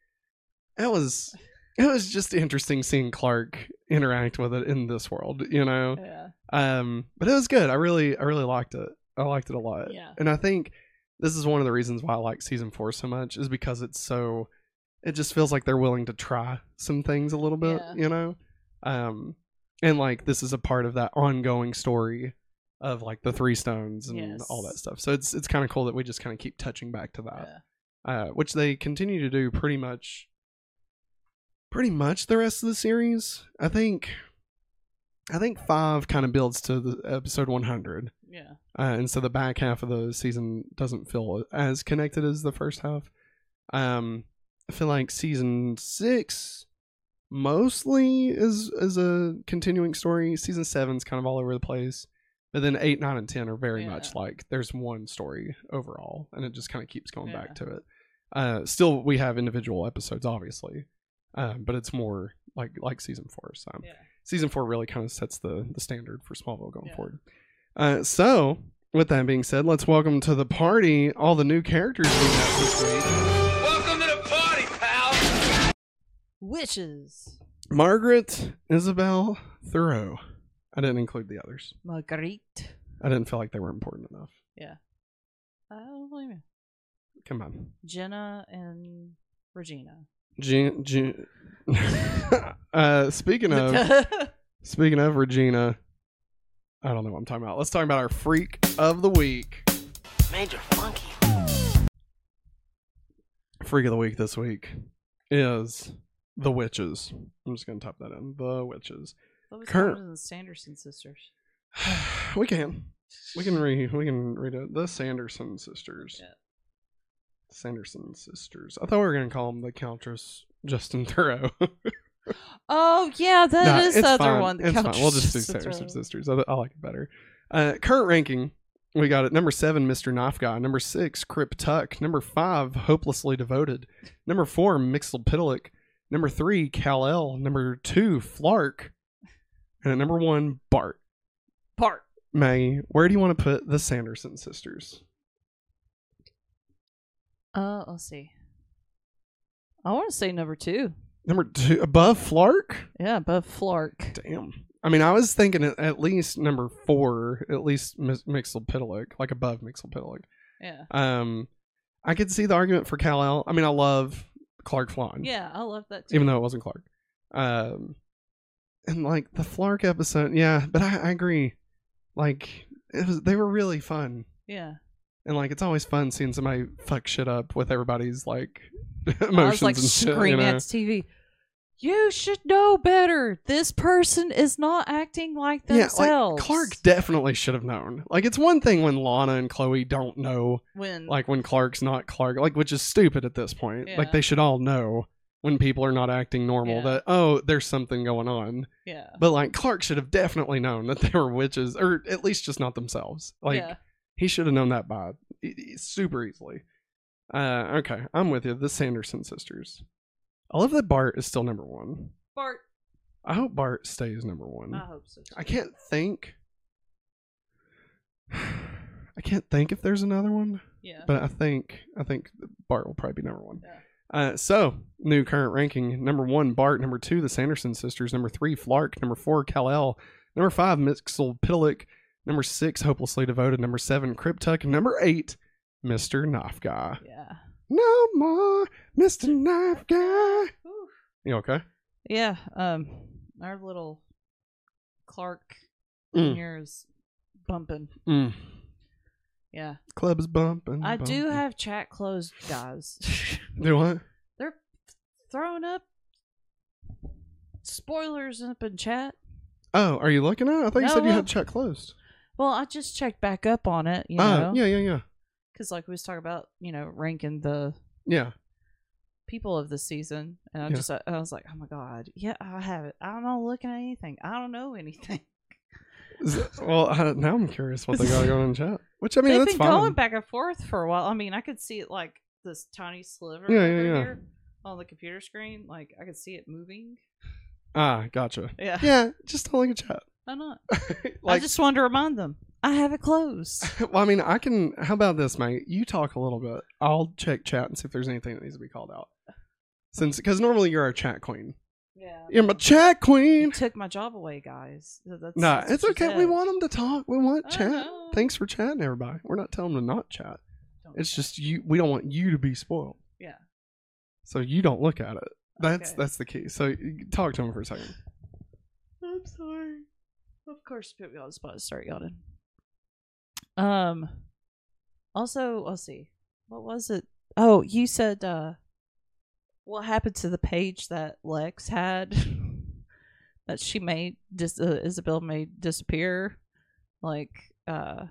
it was it was just interesting seeing Clark interact with it in this world, you know. Yeah. Um, but it was good. I really, I really liked it. I liked it a lot. Yeah. And I think this is one of the reasons why I like season four so much is because it's so. It just feels like they're willing to try some things a little bit, Yeah. you know. Um, and like this is a part of that ongoing story of like the three stones and all that stuff. So it's it's kind of cool that we just kind of keep touching back to that. Yeah. uh, which they continue to do pretty much pretty much the rest of the series. I think i think five kind of builds to the episode 100 Yeah. uh, and so the back half of the season doesn't feel as connected as the first half. Um i feel like season six mostly is is a continuing story. Season seven's kind of all over the place but then eight nine and ten are very much like there's one story overall and it just kind of keeps going Yeah. back to it uh still we have individual episodes obviously um but it's more like like season four so Yeah. season four really kind of sets the the standard for smallville going Yeah. forward uh so with that being said let's welcome to the party all the new characters we have this week Welcome to the party, pal. Witches. margaret isabel thoreau i didn't include the others Marguerite. i didn't feel like they were important enough Yeah. I don't blame you. come on Jenna and Regina. Jean, Jean, uh, speaking of speaking of Regina, I don't know what I'm talking about. Let's talk about our freak of the week. Major Funky. Freak of the week this week is The Witches. I'm just gonna type that in. The Witches. Current- one the Sanderson sisters. we can. We can read, we can read it. The Sanderson sisters. Yeah. Sanderson sisters. I thought we were gonna call them the Countess Justin Thoreau. Oh yeah, that Nah, is the other fine. one. the It's fine. Countess We'll just do Sanderson sisters. I, I like it better. Uh, current ranking. We got it. Number seven, Mr. Knife Guy. Number six, Crip Tuck. Number five, Hopelessly Devoted. Number four, Mixel Pitalik. Number three, Kal El. Number two, Flark. And at number one, Bart. Bart. Maggie, where do you want to put the Sanderson sisters? Uh, let's see. I want to say number two. Number two, above Flark? Yeah, above Flark. Damn. I mean, I was thinking at, at least number four, at least Mis- Mixel Pitalik, like above Mixel Pitalik. Yeah. Um, I could see the argument for Kal El. I mean, I love Clark Flan. Yeah, I love that too. Even though it wasn't Clark. Um, and like the Flark episode, yeah, but I, I agree. Like it was, they were really fun, yeah. and like it's always fun seeing somebody fuck shit up with everybody's like I emotions was like and shit. you screaming know? at TV. You should know better. This person is not acting like Yeah, themselves. like Clark definitely should have known. Like it's one thing when Lana and Chloe don't know when like when Clark's not Clark, like which is stupid at this point. Yeah. Like they should all know when people are not acting normal Yeah. that oh, there's something going on. yeah, But like Clark should have definitely known that they were witches, or at least just not themselves. Like yeah, he should have known that by super easily. Uh, okay, I'm with you. The Sanderson sisters. I love that Bart is still number one. Bart. I hope Bart stays number one. I hope so. Too. I can't think. I can't think if there's another one. Yeah. but I think I think Bart will probably be number one. Yeah. Uh, so new current ranking: number one, Bart; number two, the Sanderson sisters; number three, Flark; number four, Kal El; number five, Mixel Pitalik; number six, Hopelessly Devoted; number seven, Cryptuck; number eight, Mister Knife Guy. yeah. No more, Mister Knife Guy. You okay? Yeah. Um, our little Clark Mm. Jr. is bumping. Mm. Yeah. Clubs bumping. I do bumping. have chat closed, guys. Do what? They're throwing up spoilers up in chat. Oh, are you looking at? it? I thought you No, said you had chat closed. Well, I just checked back up on it, you Oh, know, yeah, yeah, yeah, because like we was talking about, you know, ranking the yeah. people of the season, and I Yeah. just I, I was like, oh my god, yeah, I have it. I'm not looking at anything. I don't know anything. Is it- well, uh, now I'm curious what they got going in chat. Which I mean, They've that's been fine. going back and forth for a while. I mean, I could see it like this tiny sliver Yeah, over yeah, yeah. here on the computer screen. Like I could see it moving. Ah, gotcha. Yeah, Yeah, just don't look at chat. why not? I like, just wanted to remind them I have it closed. well, I mean, I can. How about this, mate? You talk a little bit. I'll check chat and see if there's anything that needs to be called out. Since, because normally you're our chat queen. Yeah, You're my chat you queen. took my job away, guys. That's, Nah, that's it's you okay. We want them to talk. We want chat. Thanks for chatting, everybody. We're not telling them to not chat. Don't It's chat. just you. We don't want you to be spoiled. yeah. So you don't look at it. That's Okay. that's the key. So talk to him for a second. I'm sorry. Of course, put me on the spot. to Start yawning. Um. Also, let's see. What was it? Oh, you said uh, what happened to the page that Lex had that she made dis- uh, Isabel made disappear, like uh,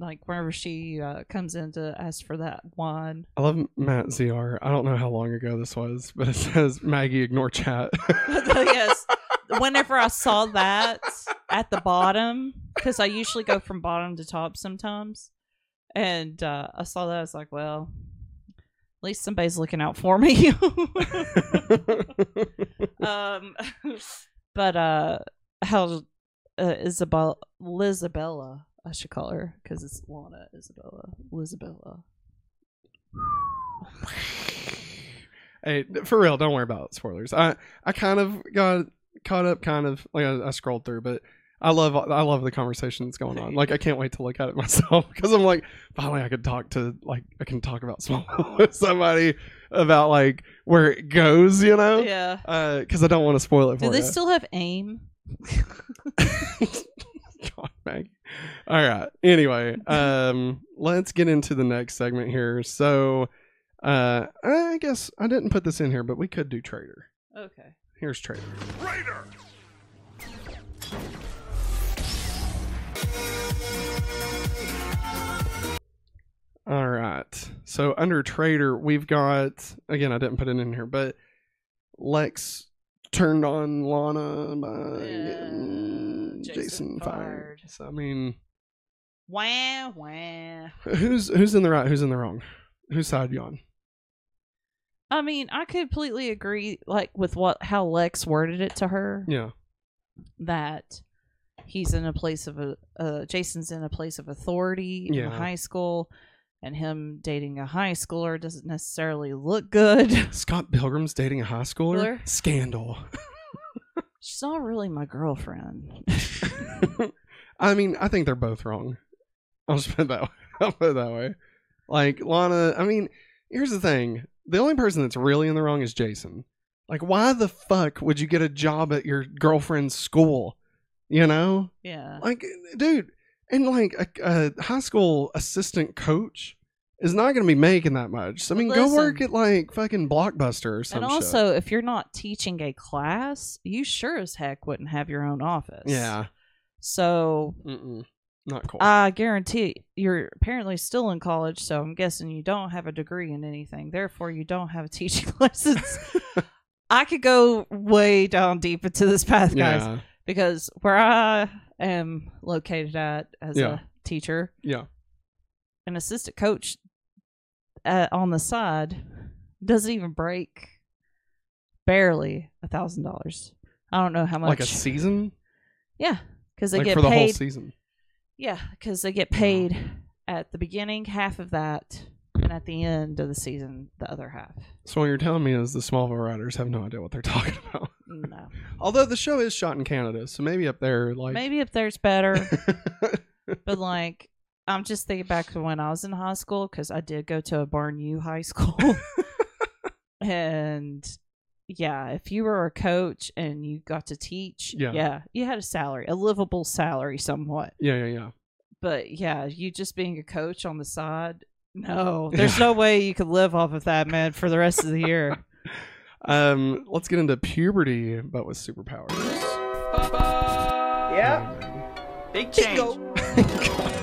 like whenever she uh, comes in to ask for that wine. I love Matt ZR. I don't know how long ago this was, but it says Maggie ignore chat. yes. Whenever I saw that at the bottom, because I usually go from bottom to top sometimes, and uh, I saw that, I was like, well, at least somebody's looking out for me. um, but uh, how uh, Isabel, Lizabella, I should call her because it's Lana Isabella, Lizabella. hey, for real, don't worry about spoilers. I I kind of got caught up, kind of like I, I scrolled through, but I love I love the conversation that's going on. Like I can't wait to look at it myself because I'm like, finally I could talk to like I can talk about small with somebody about like where it goes, you know? Yeah. Uh, because I don't want to spoil it for Do they you. still have aim? God, Maggie. All right. Anyway, um, let's get into the next segment here. So, Uh, I guess I didn't put this in here, but we could do Traitor. Okay. Here's Traitor. Raider! All right. So under Traitor, we've got again. I didn't put it in here, but Lex turned on Lana by Yeah, getting Jason Jason, fired. So I mean, Wah wah. who's who's in the right? Who's in the wrong? Whose side you on? I mean, I completely agree. Like with what how Lex worded it to her. Yeah. that he's in a place of a uh, Jason's in a place of authority in high school, and him dating a high schooler doesn't necessarily look good. Scott Pilgrim's dating a high schooler. Schooler? Scandal. She's not really my girlfriend. I mean, I think they're both wrong. I'll just put it that way. I'll put it that way. Like Lana, I mean, here's the thing. The only person that's really in the wrong is Jason. Like, why the fuck would you get a job at your girlfriend's school? You know? yeah, Like, dude, and like a, a high school assistant coach is not going to be making that much. So, I mean, go work at like fucking Blockbuster or some and shit. also if you're not teaching a class, you sure as heck wouldn't have your own office. Yeah. So Mm-mm. Not cool. I guarantee you're apparently still in college, so I'm guessing you don't have a degree in anything. Therefore, you don't have a teaching license. I could go way down deep into this path, guys, yeah. because where I am located at as Yeah. a teacher, Yeah. an assistant coach uh, on the side doesn't even break barely a thousand dollars. I don't know how much. Like a season? yeah, because they like get for the whole paid. season. Yeah, because they get paid at the beginning half of that, and at the end of the season the other half. So what you're telling me is the Smallville Writers have no idea what they're talking about. No, Although the show is shot in Canada, so maybe up there, like maybe if there's better, but like I'm just thinking back to when I was in high school because I did go to a Barn U high school, and yeah, if you were a coach and you got to teach, Yeah. yeah, you had a salary, a livable salary, somewhat. yeah, yeah, yeah. But yeah, you just being a coach on the side, no, there's no way you could live off of that, man, for the rest of the year. Um, let's get into puberty, but with superpowers. Yeah, big change.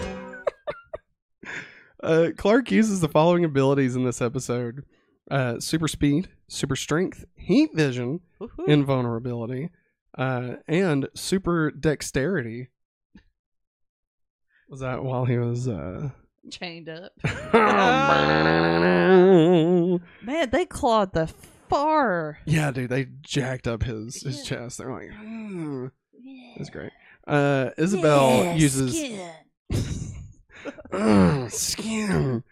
Uh, Clark uses the following abilities in this episode: uh, super speed, super strength, heat vision, Woohoo. invulnerability, uh, and super dexterity. Was that while he was? Uh... chained up. yeah, Man, they clawed the far. dude, they jacked up his his Yeah. chest. They're like, "Mm." that's great. Uh, Isabel uses Ugh, skin.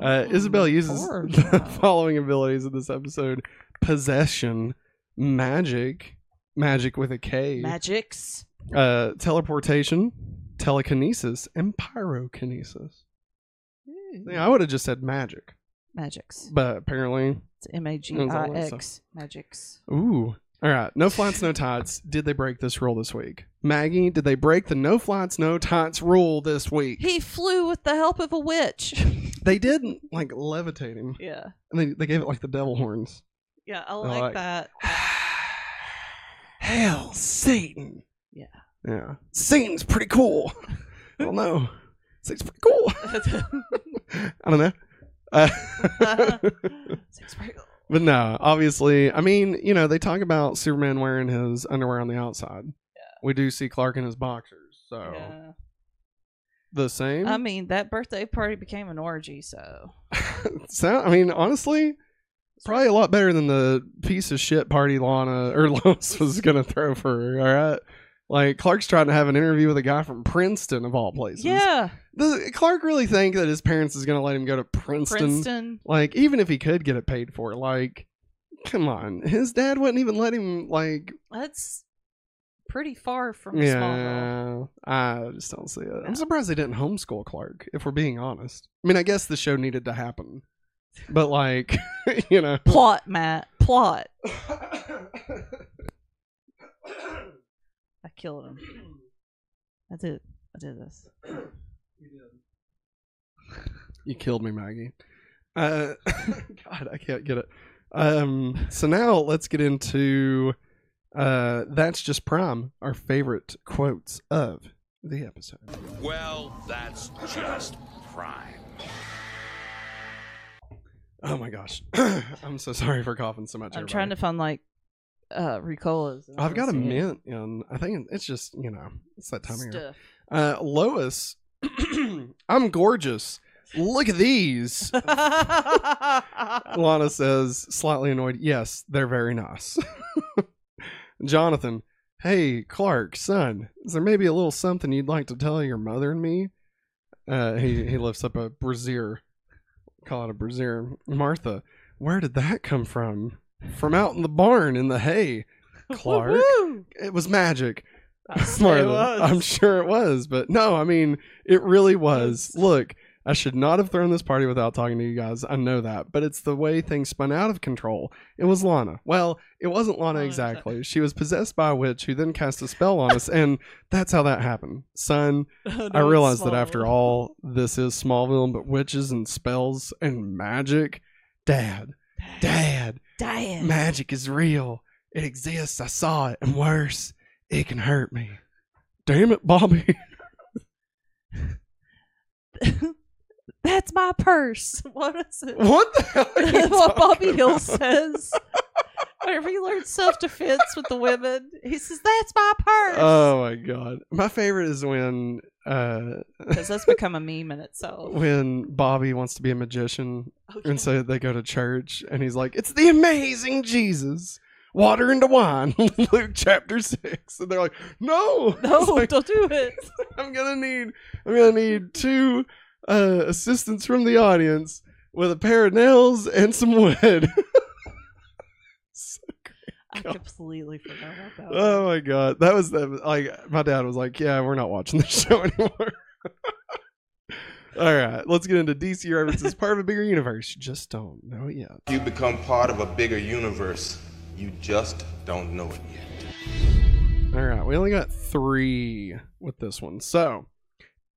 Uh, Isabel uses the following abilities in this episode: possession, magic, magic with a K, Magics. uh, teleportation, telekinesis, and pyrokinesis. Yeah, I would have just said magic, Magics. but apparently, It's M A G That was all I X. Magics. ooh. All right, no flats, no tots. Did they break this rule this week? Maggie, did they break the no flats, no tots rule this week? He flew with the help of a witch. They didn't like levitate him, yeah. and they, they gave it like the devil horns. Yeah, I like- like that. Hell, Satan. Yeah. Yeah. Satan's pretty cool. I don't know. Satan's pretty cool. I don't know. Uh, Six pretty cool. but no, obviously, I mean, you know, they talk about Superman wearing his underwear on the outside. Yeah. We do see Clark in his boxers. So Yeah. the same. I mean, that birthday party became an orgy, so. Sound, I mean, honestly, probably a lot better than the piece of shit party Lana or Lois was gonna throw for her. All right, like Clark's trying to have an interview with a guy from Princeton of all places. Yeah. Does Clark really think that his parents is gonna let him go to Princeton? Princeton. Like, even if he could get it paid for, like, come on, his dad wouldn't even let him. Like, That's pretty far from Smallville. yeah, I just don't see it. No. I'm surprised they didn't homeschool Clark. If we're being honest, I mean, I guess the show needed to happen, but like, you know. Plot, Matt. Plot. I killed him. I did. I did this. You killed me, Maggie. Uh, God, I can't get it. Um, so now let's get into uh, that's just prime, our favorite quotes of the episode. Well, that's just prime. Oh my gosh, I'm so sorry for coughing so much. I'm trying to find like uh Ricolas. I've got a mint, and I think it's just you know it's that time of year. Stuff. Uh, Lois, I'm gorgeous. Look at these. Lana says, slightly annoyed, Yes, they're very nice. Jonathan, Hey, Clark, son, is there maybe a little something you'd like to tell your mother and me? Uh, he, he lifts up a brassiere. Call it a brassiere. Martha, where did that come from? From out in the barn in the hay. Clark, it was magic. it was. I'm sure it was, but no, I mean, it really was. Look, I should not have thrown this party without talking to you guys. I know that, but it's the way things spun out of control. It was Lana. Well, it wasn't Lana exactly. She was possessed by a witch who then cast a spell on us, and that's how that happened. Son, oh, No, I it's realized that after all, this is Smallville, but witches and spells and magic. Dad, Dad, Damn. magic is real. It exists. I saw it, and worse, it can hurt me. Damn it, Bobby. That's my purse. What is it? What the hell? Are you what Bobby talking Hill says. Whenever he learns self defense with the women, he says, "That's my purse." Oh my god. My favorite is when uh Because that's become a meme in itself. when Bobby wants to be a magician Oh, yeah. and so they go to church and he's like, It's the amazing Jesus. Water into wine, Luke chapter six. And they're like, No, no, like, don't do it. I'm gonna need I'm gonna need two uh assistants from the audience with a pair of nails and some wood. So I completely forgot about that. Oh my god, that was the like my dad was like, "Yeah, we're not watching this show anymore." All right, let's get into DC references. Part of a bigger universe. You just don't know it yet. You become part of a bigger universe. You just don't know it yet. All right, we only got three with this one. So,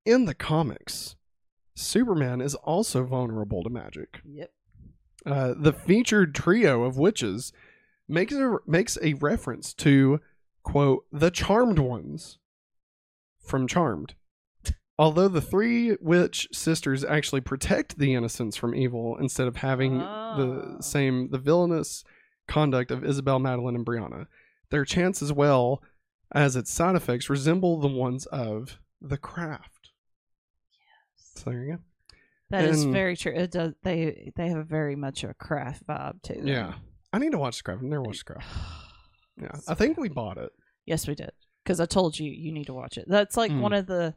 in the comics, Superman is also vulnerable to magic. Yep. Uh, the featured trio of witches makes a makes a reference to quote the charmed ones from Charmed. Although the three witch sisters actually protect the innocents from evil instead of having Ah. the same the villainous conduct of Isabel, Madeline, and Brianna, their chants as well as its side effects resemble the ones of the craft. So there you go. That is And- very true. It does. They they have very much a craft vibe to them. Yeah. I need to watch Scrap. I've never watched Scrap. Yeah. I think we bought it. Yes, we did. Because I told you you need to watch it. That's like Mm. one of the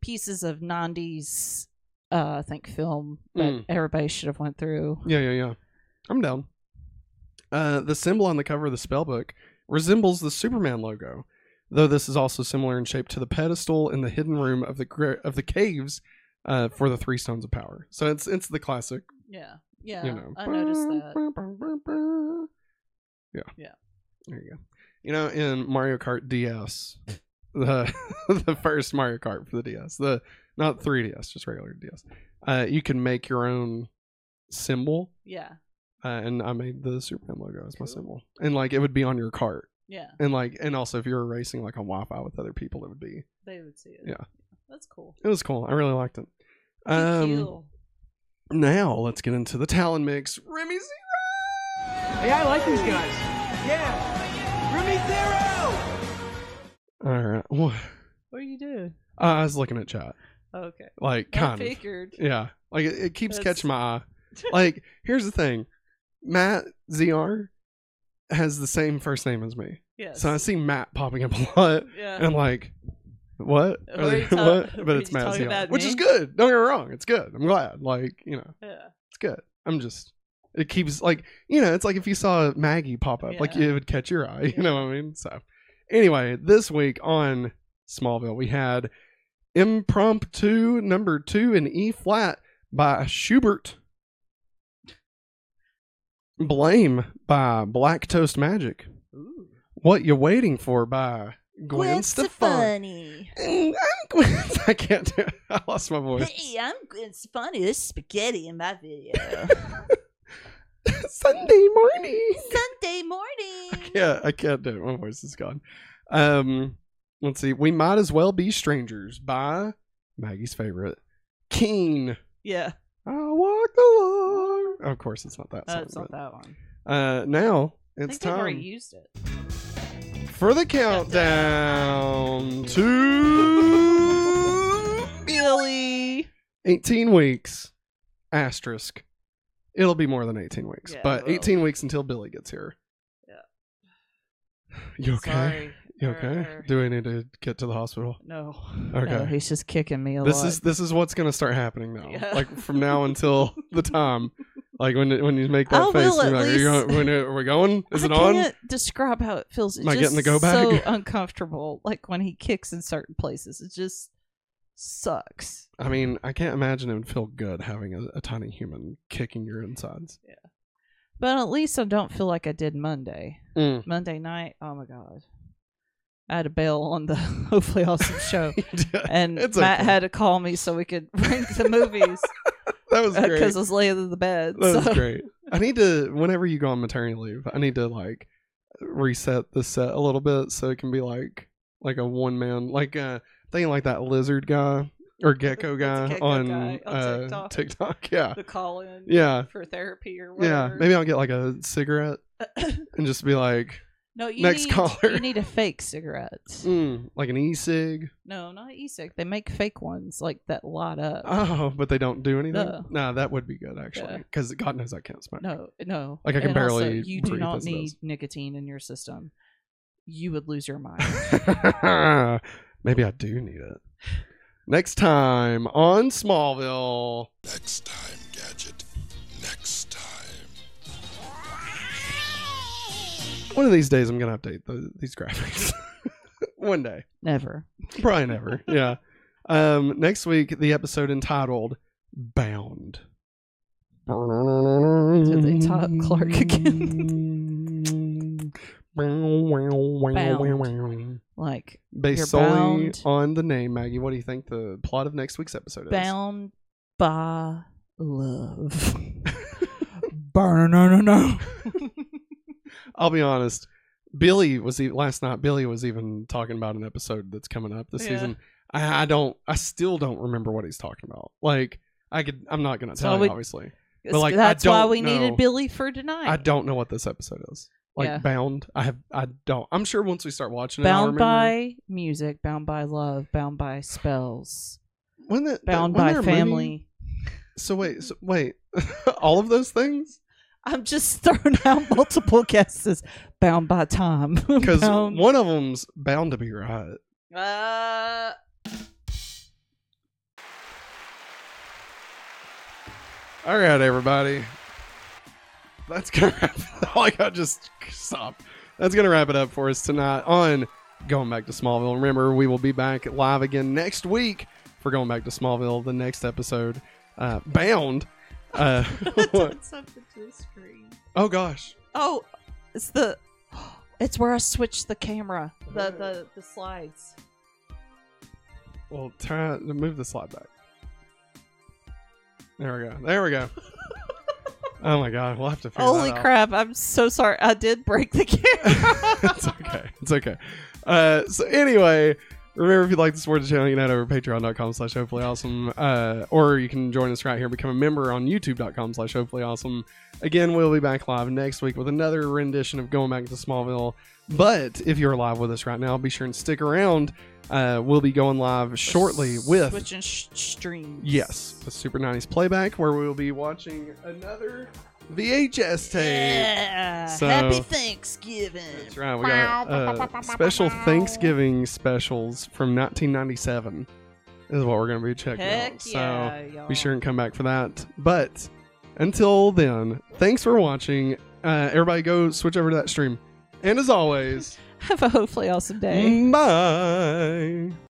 pieces of '90s, uh, I think, film that Mm. everybody should have went through. Yeah, yeah, yeah. I'm down. Uh, the symbol on the cover of the spellbook resembles the Superman logo, though this is also similar in shape to the pedestal in the hidden room of the gra- of the caves uh, for the three stones of power. So it's it's the classic, Yeah, yeah. you know. I noticed that. Yeah. Yeah. There you go. You know, in Mario Kart DS, the the first Mario Kart for the DS, the not 3DS, just regular DS, uh, you can make your own symbol Yeah, uh, and I made the Superman logo as my Cool. symbol, and like it would be on your cart, yeah. and like, and also if you were racing like on Wi-Fi with other people, it would be. They would see it. Yeah. that's cool. It was cool. I really liked it. Um. Now let's get into the Talon mix. Remy Zero. Yeah, I like these guys. Yeah. Remy Zero! All right. Wha- What are you doing? Uh, I was looking at chat, Okay, like I kind of. figured. Yeah, like it, it keeps That's- catching my eye. Like, here's the thing, Matt Zr has the same first name as me, Yes. so I see Matt popping up a lot. yeah. And I'm like, what? What what? But it's you Matt talking Zion, which is good. Don't get me wrong, it's good. I'm glad. Like you know, yeah. it's good. I'm just. It keeps like you know, it's like if you saw Maggie pop up, like it would catch your eye. You Yeah. know what I mean? So, anyway, this week on Smallville, we had Impromptu Number Two in E flat by Schubert. Blame by Black Toast Magic. Ooh. What You Waiting For by Gwen, Stefani. Mm, I'm Gwen. I can't do it. I lost my voice. I'm Gwen Stefani. There's spaghetti in my video. Sunday morning. Sunday morning. Yeah, I can't do it. My voice is gone. Um, let's see. We might as well be strangers by Maggie's favorite, Keane. Yeah, I walk along. Of course, it's not that song. that's not that one. Uh, now I it's think they've already time used it. For the countdown to Billy. 18 weeks. Asterisk. It'll be more than 18 weeks, Yeah, but 18 weeks until Billy gets here. Yeah. You okay? Sorry. You okay? Er, Do we need to get to the hospital? No. Okay. No, he's just kicking me a This lot. is this is what's gonna start happening now. Yeah. Like from now until the time, like when when you make that I face, you're like, are, you going, when, are we going? Is I it on? I can't describe how it feels. It's Am I getting the go back? so uncomfortable. Like when he kicks in certain places, it just sucks. I mean, I can't imagine it would feel good having a, a tiny human kicking your insides. Yeah. But at least I don't feel like I did Monday. Mm. Monday night, oh my god. I had to bail on the hopefully awesome show. And It's Matt okay. had to call me so we could rank the movies that was great. because I was laying in the bed. That was great. I need to whenever you go on maternity leave, I need to like reset the set a little bit so it can be like like a one man like uh thinking like that lizard guy or gecko guy gecko on, guy on uh, TikTok. TikTok. Yeah. The call in Yeah. for therapy or whatever. Yeah. Maybe I'll get like a cigarette and just be like no, you next need, caller. You need a fake cigarette. mm, like an e-cig. No, not e-cig. They make fake ones like that light up. Oh, but they don't do anything. No. Nah, that would be good actually, Yeah. because God knows I can't smoke. No, no. Like, I can And also, barely you do not need is. nicotine in your system. You would lose your mind. Maybe I do need it. Next time on Smallville. Next time, Gadget. Next One of these days, I'm gonna update the, these graphics. One day, Never. probably never. Yeah. Um. Next week, the episode entitled "Bound." Did they top Clark again? Bound. Like Based solely on the name, Maggie. What do you think the plot of next week's episode is? bound by love. Burn no no no. I'll be honest. Billy was e- last night. Billy was even talking about an episode that's coming up this Yeah. season. I, I don't. I still don't remember what he's talking about. Like I could. I'm not gonna So tell you, we- obviously. But, like, That's why we know. needed Billy for tonight. I don't know what this episode is. Like Yeah. bound. I have. I don't. I'm sure once we start watching it, bound remember. by music, bound by love, bound by spells, when the, bound when by family. So wait. So wait. All of those things. I'm just throwing out multiple guesses. Bound by time. Because Bound- one of them's bound to be right. Uh, All right, everybody. That's gonna wrap. Oh my god, just stop. That's gonna wrap it up for us tonight on going back to Smallville. Remember, we will be back live again next week for going back to Smallville. The next episode, uh, Bound. Uh, what? done something to the screen. Oh gosh. Oh, it's the. It's where I switched the camera. The the the slides. Well, try to move the slide back. There we go. There we go. oh my god, we'll have to figure Holy that out. crap! I'm so sorry. I did break the camera. it's okay. It's okay. Uh, so anyway, remember if you'd like to support the channel, you can head over to patreon.com slash hopefully awesome. Uh, or you can join us right here, become a member on youtube.com slash hopefully awesome. Again, we'll be back live next week with another rendition of Going Back to Smallville. But if you're live with us right now, be sure and stick around. Uh, we'll be going live shortly with switching sh- streams. yes, the Super 90s playback, where we will be watching another VHS tape. Yeah. So- Happy Thanksgiving. That's right. We got uh, special Thanksgiving specials from 1997. Is what we're going to be checking Heck out. So yeah, y'all. be sure and come back for that. But until then, thanks for watching. Uh, everybody, go switch over to that stream. And as always, Have a hopefully awesome day. bye.